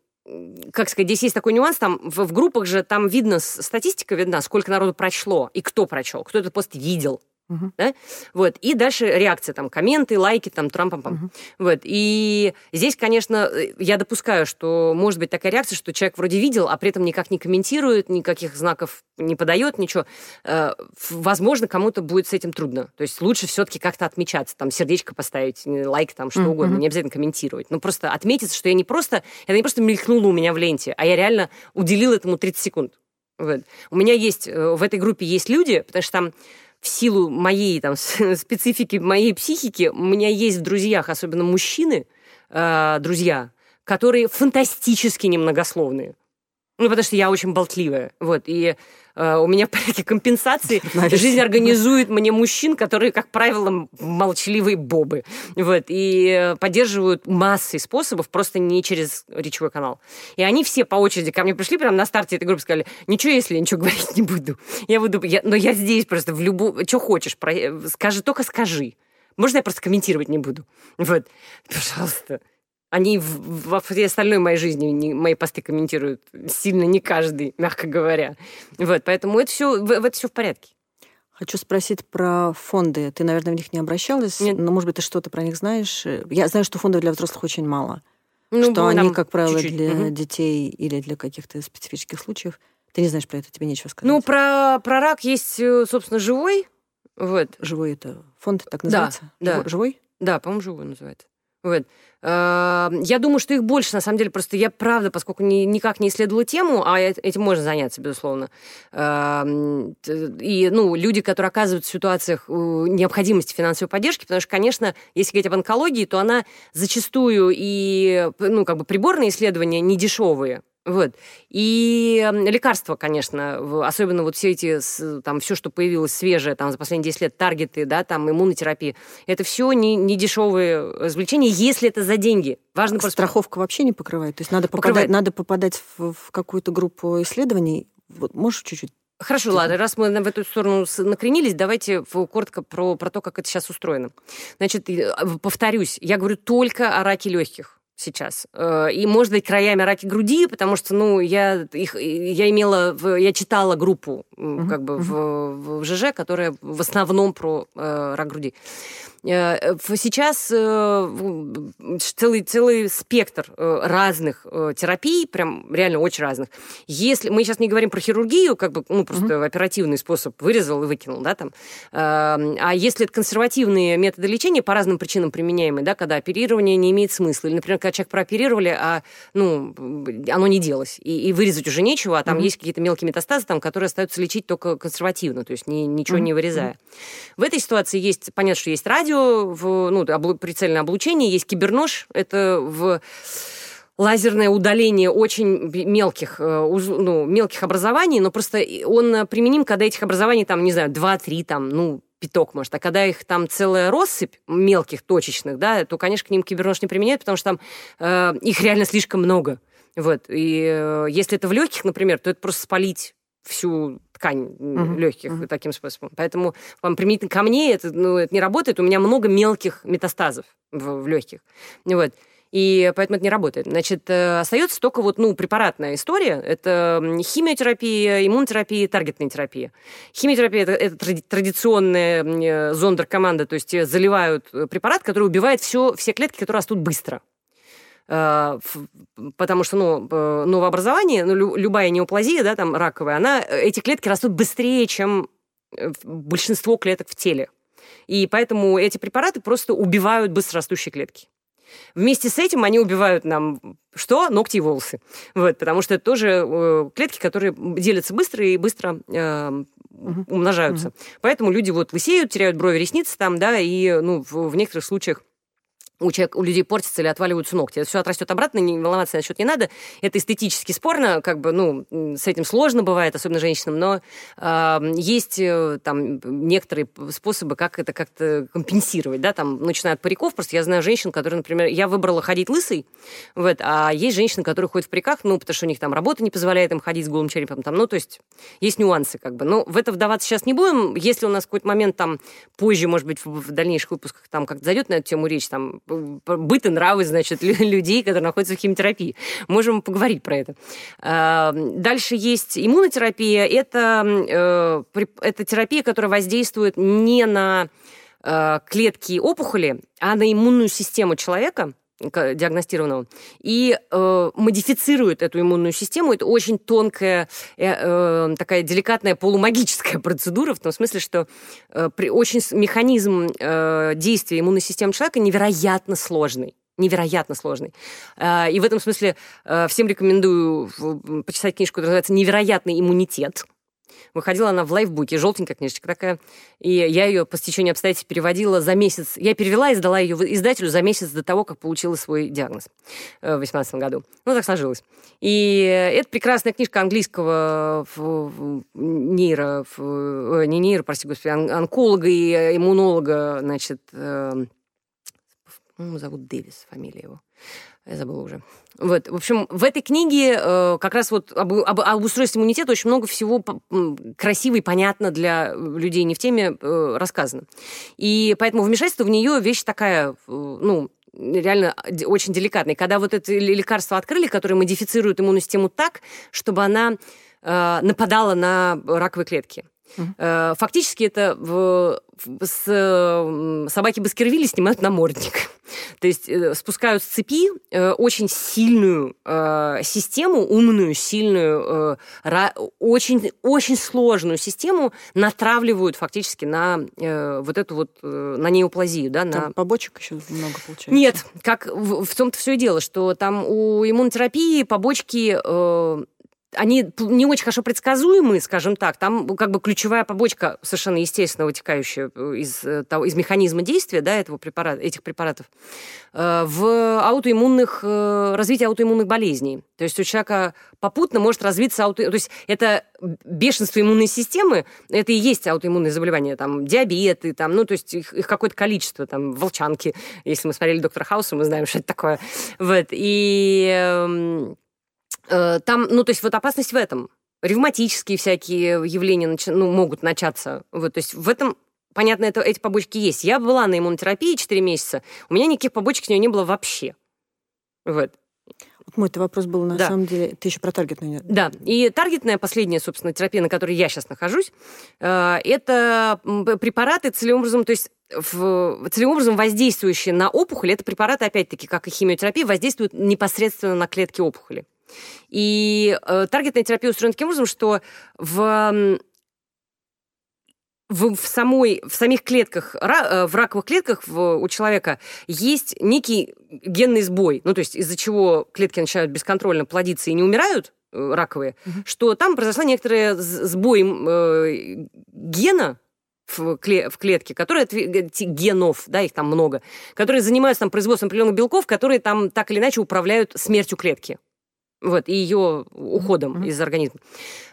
как сказать, здесь есть такой нюанс, там в, в группах же там видно, статистика видна, сколько народу прочло и кто прочел, кто этот пост видел. Uh-huh. Да? Вот. И дальше реакция, там, комменты, лайки, там, трампом. Uh-huh. Вот. И здесь, конечно, я допускаю, что может быть такая реакция, что человек вроде видел, а при этом никак не комментирует, никаких знаков не подает, ничего. Э, возможно, кому-то будет с этим трудно. То есть лучше все-таки как-то отмечаться, там, сердечко поставить, лайк, там, что uh-huh. угодно, не обязательно комментировать. Ну, просто отметиться, что я не просто, это не просто мелькнуло у меня в ленте, а я реально уделил этому 30 секунд. Вот. У меня есть, э, в этой группе есть люди, потому что там в силу моей там, специфики, моей психики, у меня есть в друзьях, особенно мужчины, э, друзья, которые фантастически немногословные. Ну, потому что я очень болтливая. Вот, и э, у меня в порядке компенсации жизнь организует мне мужчин, которые, как правило, молчаливые бобы. Вот, и поддерживают массой способов, просто не через речевой канал. И они все по очереди ко мне пришли, прямо на старте этой группы сказали, ничего, если я ничего говорить не буду. Я буду, я, но я здесь просто в любую... Что хочешь, про, скажи, только скажи. Можно я просто комментировать не буду? Вот, пожалуйста. Они во всей остальной моей жизни не, мои посты комментируют сильно не каждый, мягко говоря. Вот, поэтому это все, в, это все в порядке. Хочу спросить про фонды. Ты, наверное, в них не обращалась, Нет. но, может быть, ты что-то про них знаешь. Я знаю, что фондов для взрослых очень мало. Ну, что они, как правило, чуть-чуть. для угу. детей или для каких-то специфических случаев. Ты не знаешь про это, тебе нечего сказать. Ну, про, про рак есть, э, собственно, живой. Вот. Живой это фонд так называется? Да, да. Живой? Да, по-моему, живой называется. Вот. Э, я думаю, что их больше, на самом деле, просто я, правда, поскольку ни, никак не исследовала тему, а этим можно заняться, безусловно. Э, и, ну, люди, которые оказываются в ситуациях э, необходимости финансовой поддержки, потому что, конечно, если говорить об онкологии, то она зачастую и, ну, как бы приборные исследования не дешевые, вот. И лекарства, конечно, особенно вот все эти, там, все, что появилось свежее там, за последние 10 лет, таргеты, да, там, иммунотерапия, это все не, не дешевые развлечения, если это за деньги. Важно просто... Страховка вообще не покрывает? То есть надо покрывает. попадать, надо попадать в, в какую-то группу исследований? Вот, можешь чуть-чуть Хорошо, ладно, раз мы в эту сторону накренились, давайте коротко про, про то, как это сейчас устроено. Значит, повторюсь, я говорю только о раке легких сейчас. Э, и, может быть, краями раки груди, потому что, ну, я их, я имела, я читала группу, как бы, в, в ЖЖ, которая в основном про э, рак груди. Э, сейчас э, целый, целый спектр разных терапий, прям реально очень разных. Если мы сейчас не говорим про хирургию, как бы, ну, просто mm-hmm. оперативный способ вырезал и выкинул, да, там. А если это консервативные методы лечения по разным причинам применяемые, да, когда оперирование не имеет смысла, или, например, когда человек прооперировали, а, ну, оно не делось, и, и вырезать уже нечего, а там mm-hmm. есть какие-то мелкие метастазы, там, которые остаются лечить только консервативно, то есть ни, ничего mm-hmm. не вырезая. Mm-hmm. В этой ситуации есть, понятно, что есть радио, радио, в, ну, облу, прицельное облучение, есть кибернож, это в лазерное удаление очень мелких, э, ну, мелких образований, но просто он применим, когда этих образований там, не знаю, 2-3, там, ну, пяток, может. А когда их там целая россыпь мелких, точечных, да, то, конечно, к ним кибернож не применяют, потому что там э, их реально слишком много. Вот. И э, если это в легких, например, то это просто спалить всю ткань uh-huh. легких uh-huh. таким способом. Поэтому вам применительно ко мне это, ну, это не работает. У меня много мелких метастазов в, в легких. Вот. И поэтому это не работает. Значит, э, остается только вот, ну, препаратная история. Это химиотерапия, иммунотерапия, таргетная терапия. Химиотерапия это, это традиционная э, зондер-команда, то есть заливают препарат, который убивает все, все клетки, которые растут быстро. Э, потому что ну, э, новообразование, ну, любая неоплазия, да, там раковая, она, эти клетки растут быстрее, чем э, большинство клеток в теле. И поэтому эти препараты просто убивают быстрорастущие клетки. Вместе с этим они убивают нам что? Ногти и волосы. Вот, потому что это тоже клетки, которые делятся быстро и быстро э, умножаются. Угу. Поэтому люди вот лысеют, теряют брови, ресницы там, да, и ну, в, в некоторых случаях у, человек, у людей портятся или отваливаются ногти. Это все отрастет обратно, не волноваться насчет не надо. Это эстетически спорно, как бы, ну, с этим сложно бывает, особенно женщинам, но э, есть там некоторые способы, как это как-то компенсировать, да, там, начиная от париков, просто я знаю женщин, которые, например, я выбрала ходить лысой, вот, а есть женщины, которые ходят в париках, ну, потому что у них там работа не позволяет им ходить с голым черепом, там, ну, то есть есть нюансы, как бы. Но в это вдаваться сейчас не будем. Если у нас какой-то момент там позже, может быть, в дальнейших выпусках там как-то зайдет на эту тему речь, там, быт и нравы, значит, людей, которые находятся в химиотерапии. Можем поговорить про это. А, дальше есть иммунотерапия. Это, э, это терапия, которая воздействует не на э, клетки опухоли, а на иммунную систему человека – диагностированного, и э, модифицирует эту иммунную систему. Это очень тонкая, э, э, такая деликатная полумагическая процедура, в том смысле, что э, при, очень механизм э, действия иммунной системы человека невероятно сложный невероятно сложный. Э, и в этом смысле э, всем рекомендую почитать книжку, которая называется «Невероятный иммунитет». Выходила она в лайфбуке, желтенькая книжечка такая. И я ее по стечению обстоятельств переводила за месяц. Я перевела и сдала ее издателю за месяц до того, как получила свой диагноз э, в 2018 году. Ну, так сложилось. И это прекрасная книжка английского нейро... Э, не нейро, прости господи, онколога и иммунолога, значит, э, зовут Дэвис, фамилия его. Я забыла уже. Вот, в общем, в этой книге э, как раз вот об, об, об устройстве иммунитета очень много всего красиво и понятно для людей не в теме э, рассказано. И поэтому вмешательство в нее вещь такая, э, ну, реально очень деликатная. Когда вот это лекарство открыли, которое модифицирует иммунную систему так, чтобы она э, нападала на раковые клетки. Uh-huh. Фактически это в, с собаки Баскервилли снимают намордник. То есть э, спускают с цепи э, очень сильную э, систему, умную, сильную, очень, очень сложную систему натравливают фактически на вот эту вот, на неоплазию, да, Там на... побочек еще много получается. Нет, как в, в том-то все и дело, что там у иммунотерапии побочки они не очень хорошо предсказуемы, скажем так. Там как бы ключевая побочка совершенно естественно вытекающая э, из, э, того, из механизма действия да, этого препарата, этих препаратов э, в аутоиммунных, развитие аутоиммунных болезней. То есть у человека попутно может развиться ауто... То есть это бешенство иммунной системы, это и есть аутоиммунные заболевания, там, диабеты, там, ну, то есть их, их какое-то количество, там, волчанки. Если мы смотрели «Доктора Хауса», мы знаем, что это такое. Вот. И эм, там, ну, то есть вот опасность в этом. Ревматические всякие явления начи- ну, могут начаться. Вот, то есть в этом понятно, это, эти побочки есть. Я была на иммунотерапии 4 месяца, у меня никаких побочек с нее не было вообще. Вот. Вот мой -то вопрос был, на Да. самом деле, ты еще про таргетную? Да, и таргетная последняя, собственно, терапия, на которой я сейчас нахожусь, э, это препараты целевым образом, то есть в, целевым образом воздействующие на опухоль, это препараты, опять-таки, как и химиотерапия, воздействуют непосредственно на клетки опухоли. И э, таргетная терапия устроена таким образом, что в, в, в самой, в самих клетках, э, в раковых клетках в- у человека есть некий генный сбой, ну, то есть из-за чего клетки начинают бесконтрольно плодиться и не умирают, э, раковые, что там произошла некоторая сбой э, гена в, кле- в клетке, которые генов, да, их там много, которые занимаются там производством определенных белков, которые там так или иначе управляют смертью клетки. Вот, и ее уходом Мгм. из организма.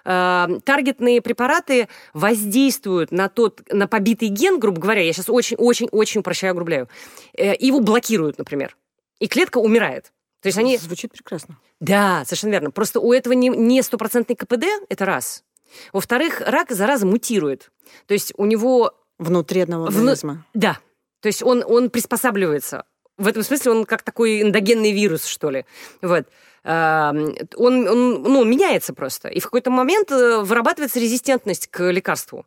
Э, Таргетные препараты воздействуют на тот, на побитый ген, грубо говоря, я сейчас очень-очень-очень упрощаю, огрубляю, э, его блокируют, например. И клетка умирает. То есть они... Звучит прекрасно. Да, совершенно верно. Просто у этого не, стопроцентный КПД, это раз. Во-вторых, рак, зараза, мутирует. То есть у него... Внутри одного Вну- организма. Да. То есть он, он приспосабливается. В этом смысле он как такой эндогенный вирус, что ли. Вот. Он, он ну, меняется просто. И в какой-то момент э, вырабатывается резистентность к лекарству.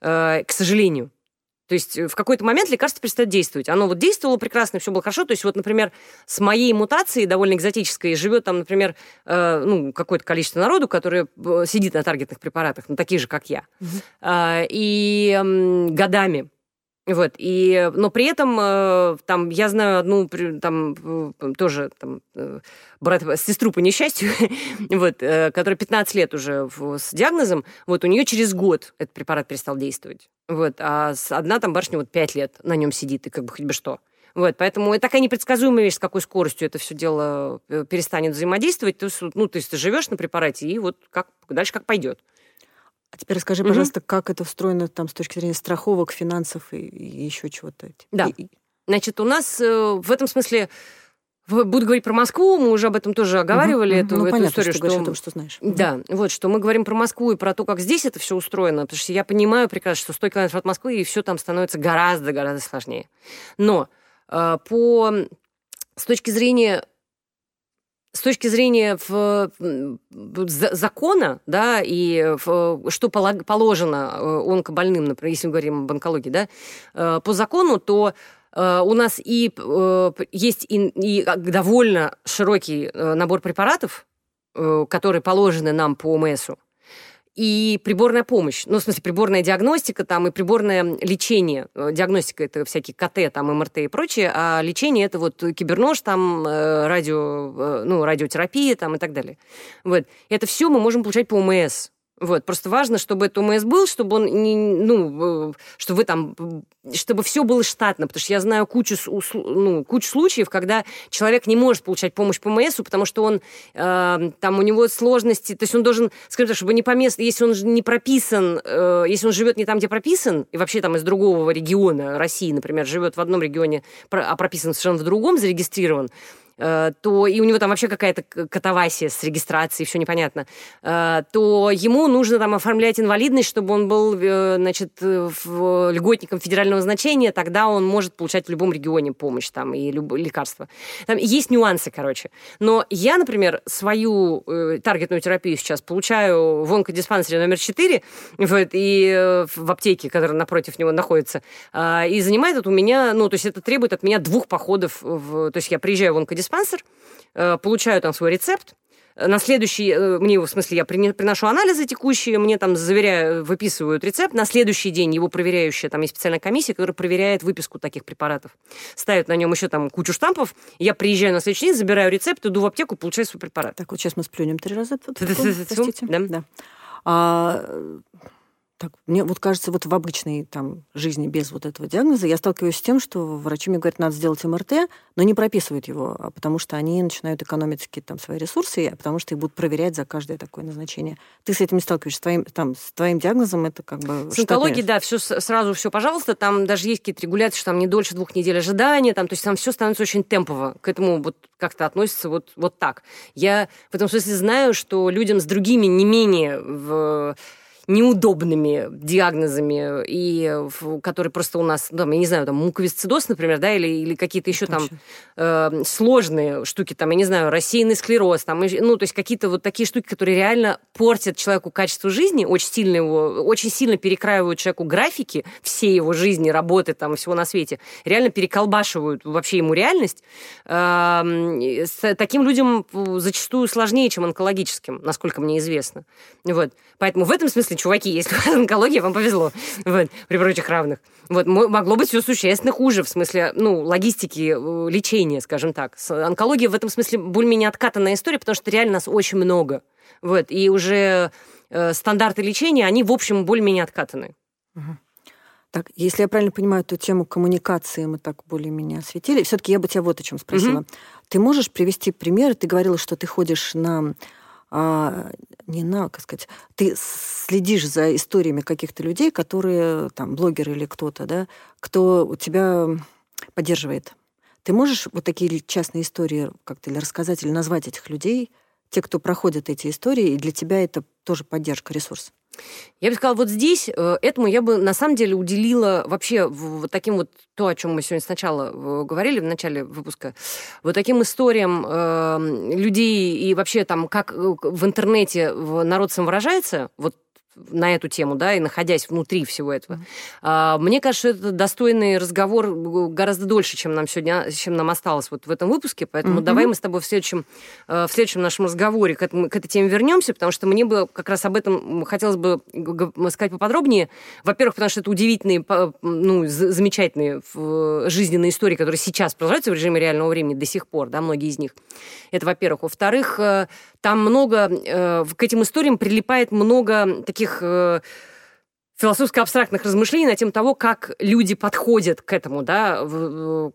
Э, К сожалению. То есть э, в какой-то момент лекарство перестает действовать. Оно вот действовало прекрасно, все было хорошо. То есть вот, например, с моей мутацией, довольно экзотической, живет там, например, э, ну, какое-то количество народу, которое э, сидит на таргетных препаратах, ну, такие же, как я. А, И м, годами. Вот, и, но при этом э, там я знаю одну там э, тоже там э, брат, сестру по несчастью, вот, э, которая 15 лет уже с диагнозом, вот у нее через год этот препарат перестал действовать, вот, а одна там барышня вот 5 лет на нем сидит и как бы хоть бы что. Вот, поэтому это такая непредсказуемая вещь, с какой скоростью это все дело э, перестанет взаимодействовать. То есть, ну, то есть ты живешь на препарате, и вот как, дальше как пойдет. А теперь расскажи, Мгм. пожалуйста, как это встроено там с точки зрения страховок, финансов и, и еще чего-то. Да. И- Значит, у нас э, в этом смысле, буду говорить про Москву, мы уже об этом тоже оговаривали, Мгм, эту, ну, эту понятно, историю, что ты говоришь о том, что знаешь. Да, вот что мы говорим про Москву и про то, как здесь это все устроено, потому что я понимаю прекрасно, что 100 километров от Москвы, и все там становится гораздо-гораздо сложнее. Но э, по, с точки зрения с точки зрения в, закона, да, и в- что положено э, онкобольным, например, если мы говорим об онкологии, да, э, по закону, то э, у нас и есть и, и довольно широкий набор препаратов, которые положены нам по ОМСу, и приборная помощь. Ну, в смысле, приборная диагностика там и приборное лечение. Э, Диагностика – это всякие КТ, там, МРТ и прочее, а лечение – это вот кибернож, там, э, радио, э, ну, радиотерапия там и так далее. Вот. Это все мы можем получать по ОМС. Вот. Просто важно, чтобы этот ОМС был, чтобы он не, ну, э, чтобы вы там, чтобы все было штатно, потому что я знаю кучу, ну, кучу случаев, когда человек не может получать помощь по ОМС, потому что он, э, там у него сложности, то есть он должен, скажем так, чтобы не по месту, если он не прописан, э, если он живет не там, где прописан, и вообще там из другого региона России, например, живет в одном регионе, а прописан совершенно в другом, зарегистрирован, то и у него там вообще какая-то катавасия с регистрацией, все непонятно, э, то ему нужно там оформлять инвалидность, чтобы он был, э, значит, льготником федерального значения, тогда он может получать в любом регионе помощь там и люб... лекарства. Там есть нюансы, короче. Но я, например, свою таргетную терапию сейчас получаю в онкодиспансере номер 4 вот, и в аптеке, которая напротив него находится, и занимает это у меня, ну, то есть это требует от меня двух походов, в... то есть я приезжаю в онкодиспансер, э, получаю там свой рецепт, на следующий, э, мне его, в смысле, я приношу анализы текущие, мне там заверяю, выписывают рецепт, на следующий день его проверяющая, там есть специальная комиссия, которая проверяет выписку таких препаратов. Ставят на нем еще там кучу штампов, я приезжаю на следующий день, забираю рецепт, иду в аптеку, получаю свой препарат. Так, вот сейчас мы сплюнем три раза. Простите. Да. Так, мне вот кажется, вот в обычной там, жизни без вот этого диагноза я сталкиваюсь с тем, что врачи мне говорят, надо сделать МРТ, но не прописывают его, а потому что они начинают экономить какие-то там свои ресурсы, а потому что их будут проверять за каждое такое назначение. Ты с этим не сталкиваешься? С твоим, там, с твоим диагнозом это как бы... С онкологией, да, все сразу все, пожалуйста. Там даже есть какие-то регуляции, что там не дольше двух недель ожидания, там, то есть там все становится очень темпово. К этому вот как-то относится вот, вот так. Я в этом смысле знаю, что людям с другими не менее в неудобными диагнозами, и которые просто у нас, там, я не знаю, там муковисцидоз, например, да, или, или какие-то еще там э, сложные штуки, там, я не знаю, рассеянный склероз, там, ну, то есть какие-то вот такие штуки, которые реально портят человеку качество жизни, очень сильно его, очень сильно перекраивают человеку графики всей его жизни, работы там всего на свете, реально переколбашивают вообще ему реальность. Э, с таким людям зачастую сложнее, чем онкологическим, насколько мне известно. Вот. Поэтому в этом смысле, чуваки, если у вас онкология, вам повезло. Вот, при прочих равных. Вот, могло быть все существенно хуже, в смысле, ну, логистики э, лечения, скажем так. Онкология в этом смысле более-менее откатанная история, потому что реально нас очень много. Вот, и уже э, стандарты лечения, они, в общем, более-менее откатаны. Так, если я правильно понимаю, эту тему коммуникации мы так более-менее осветили. Все-таки я бы тебя вот о чем спросила. Угу. Ты можешь привести пример? Ты говорила, что ты ходишь на а, не на, как сказать, ты следишь за историями каких-то людей, которые, там, блогеры или кто-то, да, кто у тебя поддерживает. Ты можешь вот такие частные истории как-то или рассказать, или назвать этих людей, те, кто проходят эти истории, и для тебя это тоже поддержка, ресурс? Я бы сказала, вот здесь э, этому я бы на самом деле уделила вообще вот таким вот то, о чем мы сегодня сначала э, говорили в начале выпуска, вот таким историям э, людей и вообще там как э, в интернете народ самовыражается, вот на эту тему, да, и находясь внутри всего этого. Mm-hmm. Мне кажется, это достойный разговор гораздо дольше, чем нам сегодня, чем нам осталось вот в этом выпуске, поэтому mm-hmm. давай мы с тобой в следующем, э, в следующем нашем разговоре к, этому, к этой теме вернемся, потому что мне бы как раз об этом хотелось бы сказать поподробнее. Во-первых, потому что это удивительные, ну, замечательные жизненные истории, которые сейчас продолжаются в режиме реального времени до сих пор, да, многие из них. Это, во-первых. Во-вторых, э, там много, э, к этим историям прилипает много таких э, философско-абстрактных размышлений на тему того, как люди подходят к этому, да,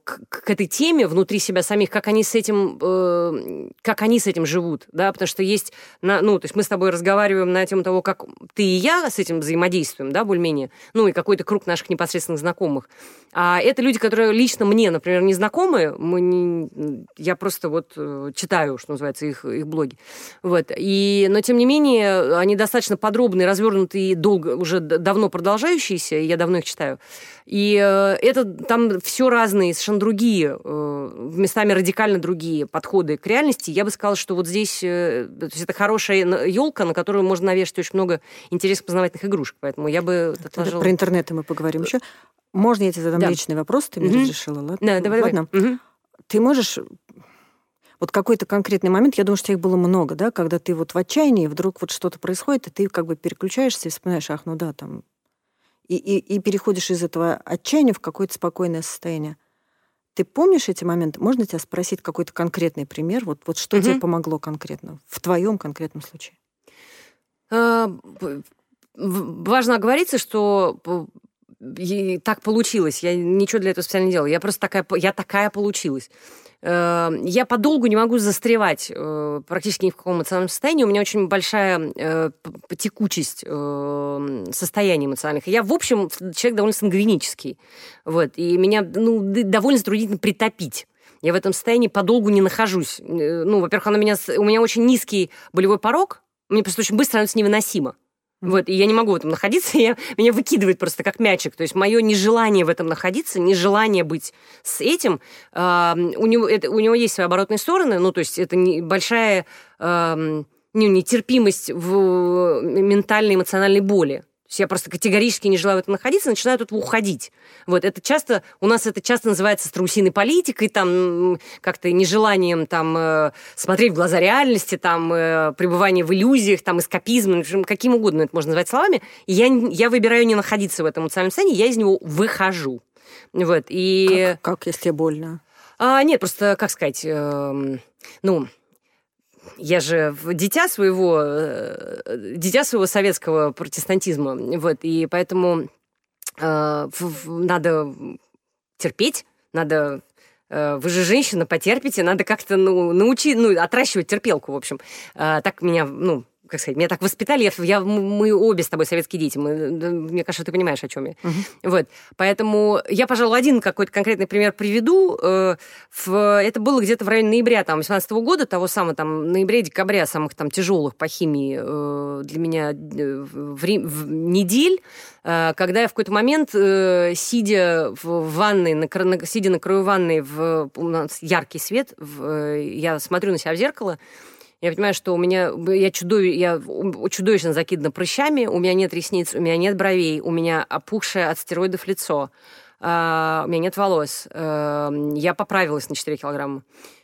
к, к этой теме внутри себя самих, как они с этим, э, как они с этим живут, да, потому что есть, на, ну, то есть мы с тобой разговариваем на тему того, как ты и я с этим взаимодействуем, да, более-менее, ну, и какой-то круг наших непосредственных знакомых. А это люди, которые лично мне, например, не знакомы, мы не, я просто вот э, читаю, что называется, их, их блоги, вот, и, но тем не менее, они достаточно подробные, развернутые, долго, уже давно продолжающиеся, я давно их читаю. И э, это там все разные, совершенно другие, э, местами радикально другие подходы к реальности. Я бы сказала, что вот здесь э, то есть это хорошая елка, на которую можно навешать очень много интересных познавательных игрушек. Поэтому я бы отложила... Про интернет мы поговорим еще. Можно я тебе задам да. личный вопрос? Ты мне угу. разрешила, ладно? Да, давай, ладно. давай. Угу. Ты можешь вот какой-то конкретный момент, я думаю, что их было много, да, когда ты вот в отчаянии, вдруг вот что-то происходит, и ты как бы переключаешься и вспоминаешь, ах, ну да, там и, и, и переходишь из этого отчаяния в какое-то спокойное состояние. Ты помнишь эти моменты? Можно тебя спросить какой-то конкретный пример? Вот, вот что угу. тебе помогло конкретно, в твоем конкретном случае? А, важно оговориться, что так получилось. Я ничего для этого специально не делала. Я просто такая, я такая получилась. Эм, я подолгу не могу застревать э, практически ни в каком эмоциональном состоянии. У меня очень большая э, текучесть э, состояний эмоциональных. Я, в общем, человек довольно сангвинический. Вот, и меня ну, довольно затруднительно притопить. я в этом состоянии подолгу не нахожусь. Ну, во-первых, у меня очень низкий болевой порог, мне просто очень быстро становится невыносимо. Вот, и я не могу в этом находиться, я, меня выкидывает просто как мячик. То есть мое нежелание в этом находиться, нежелание быть с этим, э, у, него, это, у него есть свои оборотные стороны, ну, то есть это не, большая э, нетерпимость в ментальной, эмоциональной боли я просто категорически не желаю в этом находиться, начинаю тут уходить. Вот, это часто, у нас это часто называется страусиной политикой, там, как-то нежеланием там э, смотреть в глаза реальности, там, э, пребывание в иллюзиях, там, эскапизм, каким угодно это можно назвать словами. И я, я выбираю не находиться в этом эмоциональном состоянии, я из него выхожу. Вот, и... Как, как если больно? А, нет, просто, как сказать, э, ну, я же дитя своего, э, дитя своего советского протестантизма, вот, и поэтому э, надо терпеть, надо э, вы же женщина, потерпите, надо как-то ну, научить, ну, отращивать терпелку, в общем. Э, так меня, ну, как сказать, меня так воспитали, я, я, мы обе с тобой советские дети, мы, мне кажется, ты понимаешь, о чем я. Uh-huh. Вот, поэтому я, пожалуй, один какой-то конкретный пример приведу. Э, в, это было где-то в районе ноября, там, 18 года, того самого, там, ноября-декабря, самых там тяжелых по химии э, для меня э, в, в недель, когда я в какой-то момент, сидя в ванной, на, сидя на краю ванной, в, у нас яркий свет, в, я смотрю на себя в зеркало, я понимаю, что у меня я, чудов... я чудовищно закидана прыщами, у меня нет ресниц, у меня нет бровей, у меня опухшее от стероидов лицо, uh, у меня нет волос. Uh, я поправилась на 4 килограмма.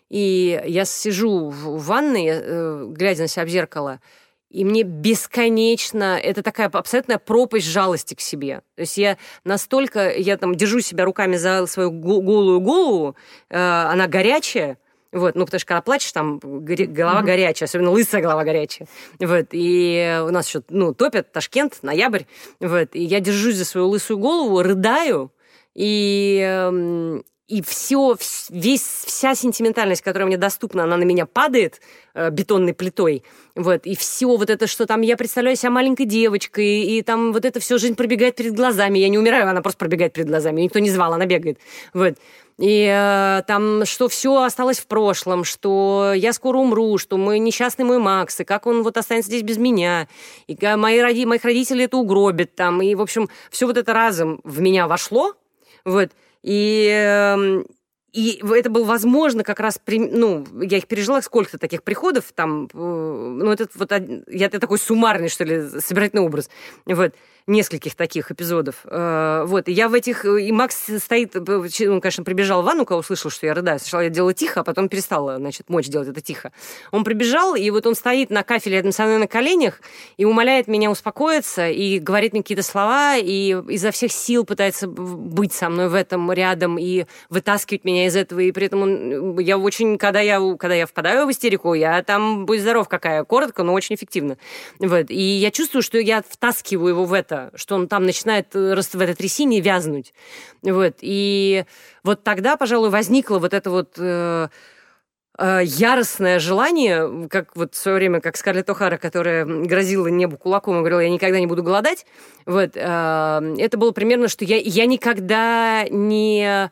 И я сижу в ванной, uh, глядя на себя в зеркало, и мне бесконечно, это такая абсолютная пропасть жалости к себе. То есть я настолько, я там держу себя руками за свою голую голову, она горячая, вот, ну, потому что когда плачешь, там голова mm-hmm. горячая, особенно лысая голова горячая. Вот, и у нас еще, ну, топят, Ташкент, ноябрь. Вот, и я держусь за свою лысую голову, рыдаю, и, эм, и все, весь, вся сентиментальность, которая мне доступна, она на меня падает э, бетонной плитой. Вот, и все вот это, что там я представляю себя маленькой девочкой, и там вот это все жизнь пробегает перед глазами. Я не умираю, она просто пробегает перед глазами. Никто не звал, она бегает. Вот и э, там, что все осталось в прошлом, что я скоро умру, что мой несчастный мой Макс, и как он вот останется здесь без меня, и мои роди, моих родителей это угробит там, и, в общем, все вот это разом в меня вошло, вот, и, э, и это было возможно как раз, при, ну, я их пережила сколько-то таких приходов, там, э, ну, это вот, я такой суммарный, что ли, собирательный образ, вот, нескольких таких эпизодов. Э, вот, и я в этих... И Макс стоит... Он, конечно, прибежал в ванну, когда услышал, что я рыдаю. Сначала я делала тихо, а потом перестала, значит, мочь делать это тихо. Он прибежал, и вот он стоит на кафеле рядом со мной на коленях и умоляет меня успокоиться, и говорит мне какие-то слова, и изо всех сил пытается быть со мной в этом рядом и вытаскивать меня из этого. И при этом я очень... Когда я, когда я впадаю в истерику, я там, будь здоров какая, коротко, но очень эффективно. Вот. И я чувствую, что я втаскиваю его в это что он там начинает э, в этой трясине вязнуть. Вот. И вот тогда, пожалуй, возникло вот это вот э, э, яростное желание, как вот в свое время, как Скарлетт О'Хара, которая грозила небу кулаком и говорила, я никогда не буду голодать. Вот. Это было примерно, что я, я никогда не...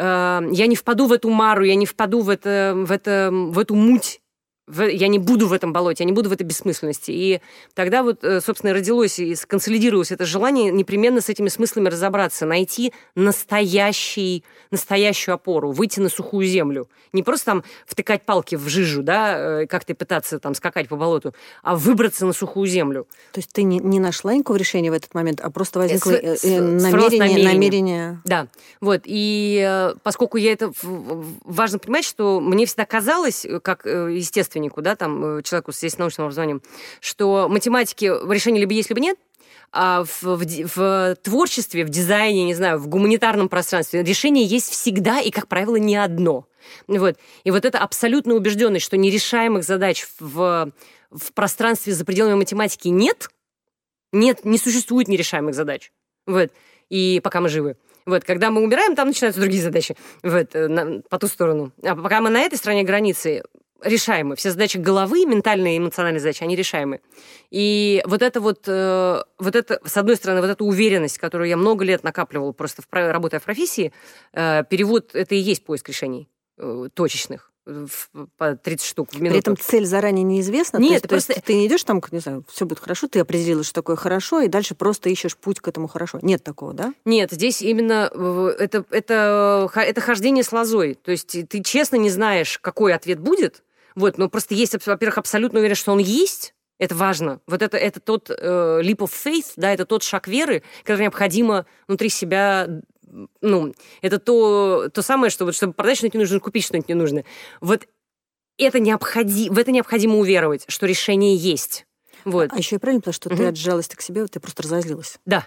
Э, я не впаду в эту мару, я не впаду в, это, в, это, в эту муть я не буду в этом болоте, я не буду в этой бессмысленности. И тогда вот, э, собственно, родилось и сконсолидировалось это желание непременно с этими смыслами разобраться, найти настоящий, настоящую опору, выйти на сухую землю. Не просто там втыкать палки в жижу, да, э, как-то пытаться там скакать по болоту, а выбраться на сухую землю. То есть ты не, не нашла никакого решения в этот момент, а просто возникло с, с, намерение, намерение. намерение. Да, вот. И э, поскольку я это... Важно понимать, что мне всегда казалось, как естественно, родственнику, да, там, э, человеку с научным образованием, что математики решение либо есть, либо нет, а в, в, в творчестве, в дизайне, не знаю, в гуманитарном пространстве решение есть всегда и, как правило, не одно. Вот. И вот эта абсолютная убежденность, что нерешаемых задач в, в пространстве за пределами математики нет, нет, не существует нерешаемых задач. Вот. И пока мы живы. Вот, когда мы умираем, там начинаются другие задачи вот, э, на, по ту сторону. А пока мы на этой стороне границы, решаемы. Все задачи головы, ментальные и эмоциональные задачи, они решаемы. И вот это вот, э, вот это, с одной стороны, вот эта уверенность, которую я много лет накапливала просто в, работая в профессии, э, перевод — это и есть поиск решений. э, точечных по 30 штук в минуту. При этом цель заранее неизвестна? Нет, то есть, просто... то есть ты не идешь там, не знаю, все будет хорошо, ты определила, что такое хорошо, и дальше просто ищешь путь к этому хорошо. Нет такого, да? Нет, здесь именно это, это, это хождение с лозой. То есть ты честно не знаешь, какой ответ будет, вот, но просто есть, во-первых, абсолютно уверен, что он есть, это важно. Вот это, это тот э, leap of faith, да, это тот шаг веры, который необходимо внутри себя ну, это то, то самое, что вот, чтобы продать что-нибудь не нужно, купить что-нибудь не нужно. Вот это необходимо, в это необходимо уверовать, что решение есть. Вот. А еще я правильно поняла, что угу. ты от жалости к себе ты просто разозлилась? Да.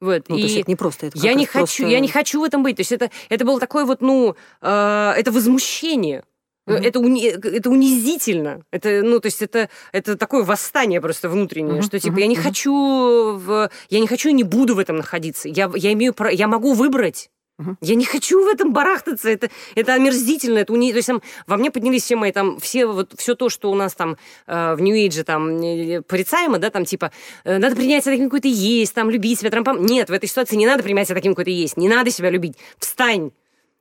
Вот. Ну, и то есть это не просто это. Я не хочу, просто... я не хочу в этом быть. То есть это это было такое вот, ну, э, это возмущение. Mm-hmm. Это, уни, это унизительно. Это, ну, то есть это, это такое восстание просто внутреннее, mm-hmm. что типа mm-hmm. я не хочу в, я не хочу и не буду в этом находиться. Я, я имею я могу выбрать. Uh-huh. Я не хочу в этом барахтаться, это, это омерзительно, это уни... то есть там во мне поднялись все мои там, все вот, все то, что у нас там э, в Нью-Эйдже там э, порицаемо, да, там типа, э, надо принять себя таким, какой ты есть, там, любить себя, трампам. Нет, в этой ситуации не надо принимать себя таким, какой ты есть, не надо себя любить. Встань,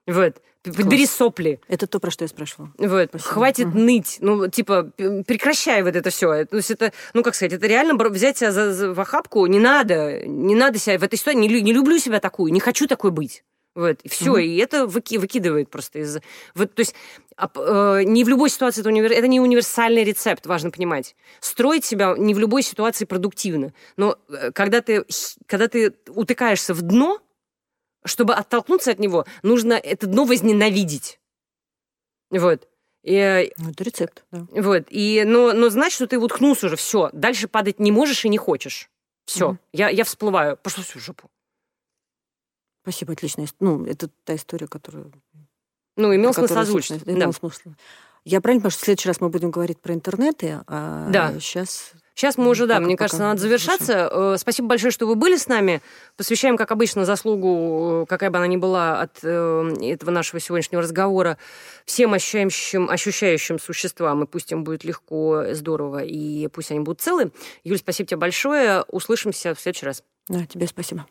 вот. Подбери сопли. Это то, про что я спрашивала. Вот. Спасибо. Хватит угу. ныть. Ну, типа, прекращай вот это все. То есть это, ну, как сказать, это реально взять себя за, за, в охапку не надо. Не надо себя в этой ситуации. Не, не люблю себя такую, не хочу такой быть. Вот, и все, угу. и это выки, выкидывает просто из... Вот, то есть э, не в любой ситуации это, универ... это не универсальный рецепт, важно понимать. Строить себя не в любой ситуации продуктивно. Но э, когда ты, когда ты утыкаешься в дно, чтобы оттолкнуться от него, нужно это дно возненавидеть. Вот. И, э, ну, это рецепт, да. Вот. И, но, но знать, что ты уткнулся уже, все. Дальше падать не можешь и не хочешь. Все. Угу. Я, я всплываю. Пошла всю жопу. Спасибо, отличная Ну, это та история, которую... Ну, имел смысл озвучить. Имел да. смысл. Я правильно понимаю, что в следующий раз мы будем говорить про интернеты, а да. сейчас Сейчас мы уже, да, мне кажется, надо завершаться. Хорошо. Э, спасибо большое, что вы были с нами. Посвящаем, как обычно, заслугу, э, какая бы она ни была, от э, этого нашего сегодняшнего разговора всем ощущающим, ощущающим существам. И пусть им будет легко, здорово, и пусть они будут целы. Юль, спасибо тебе большое. Услышимся в следующий раз. Да, тебе спасибо.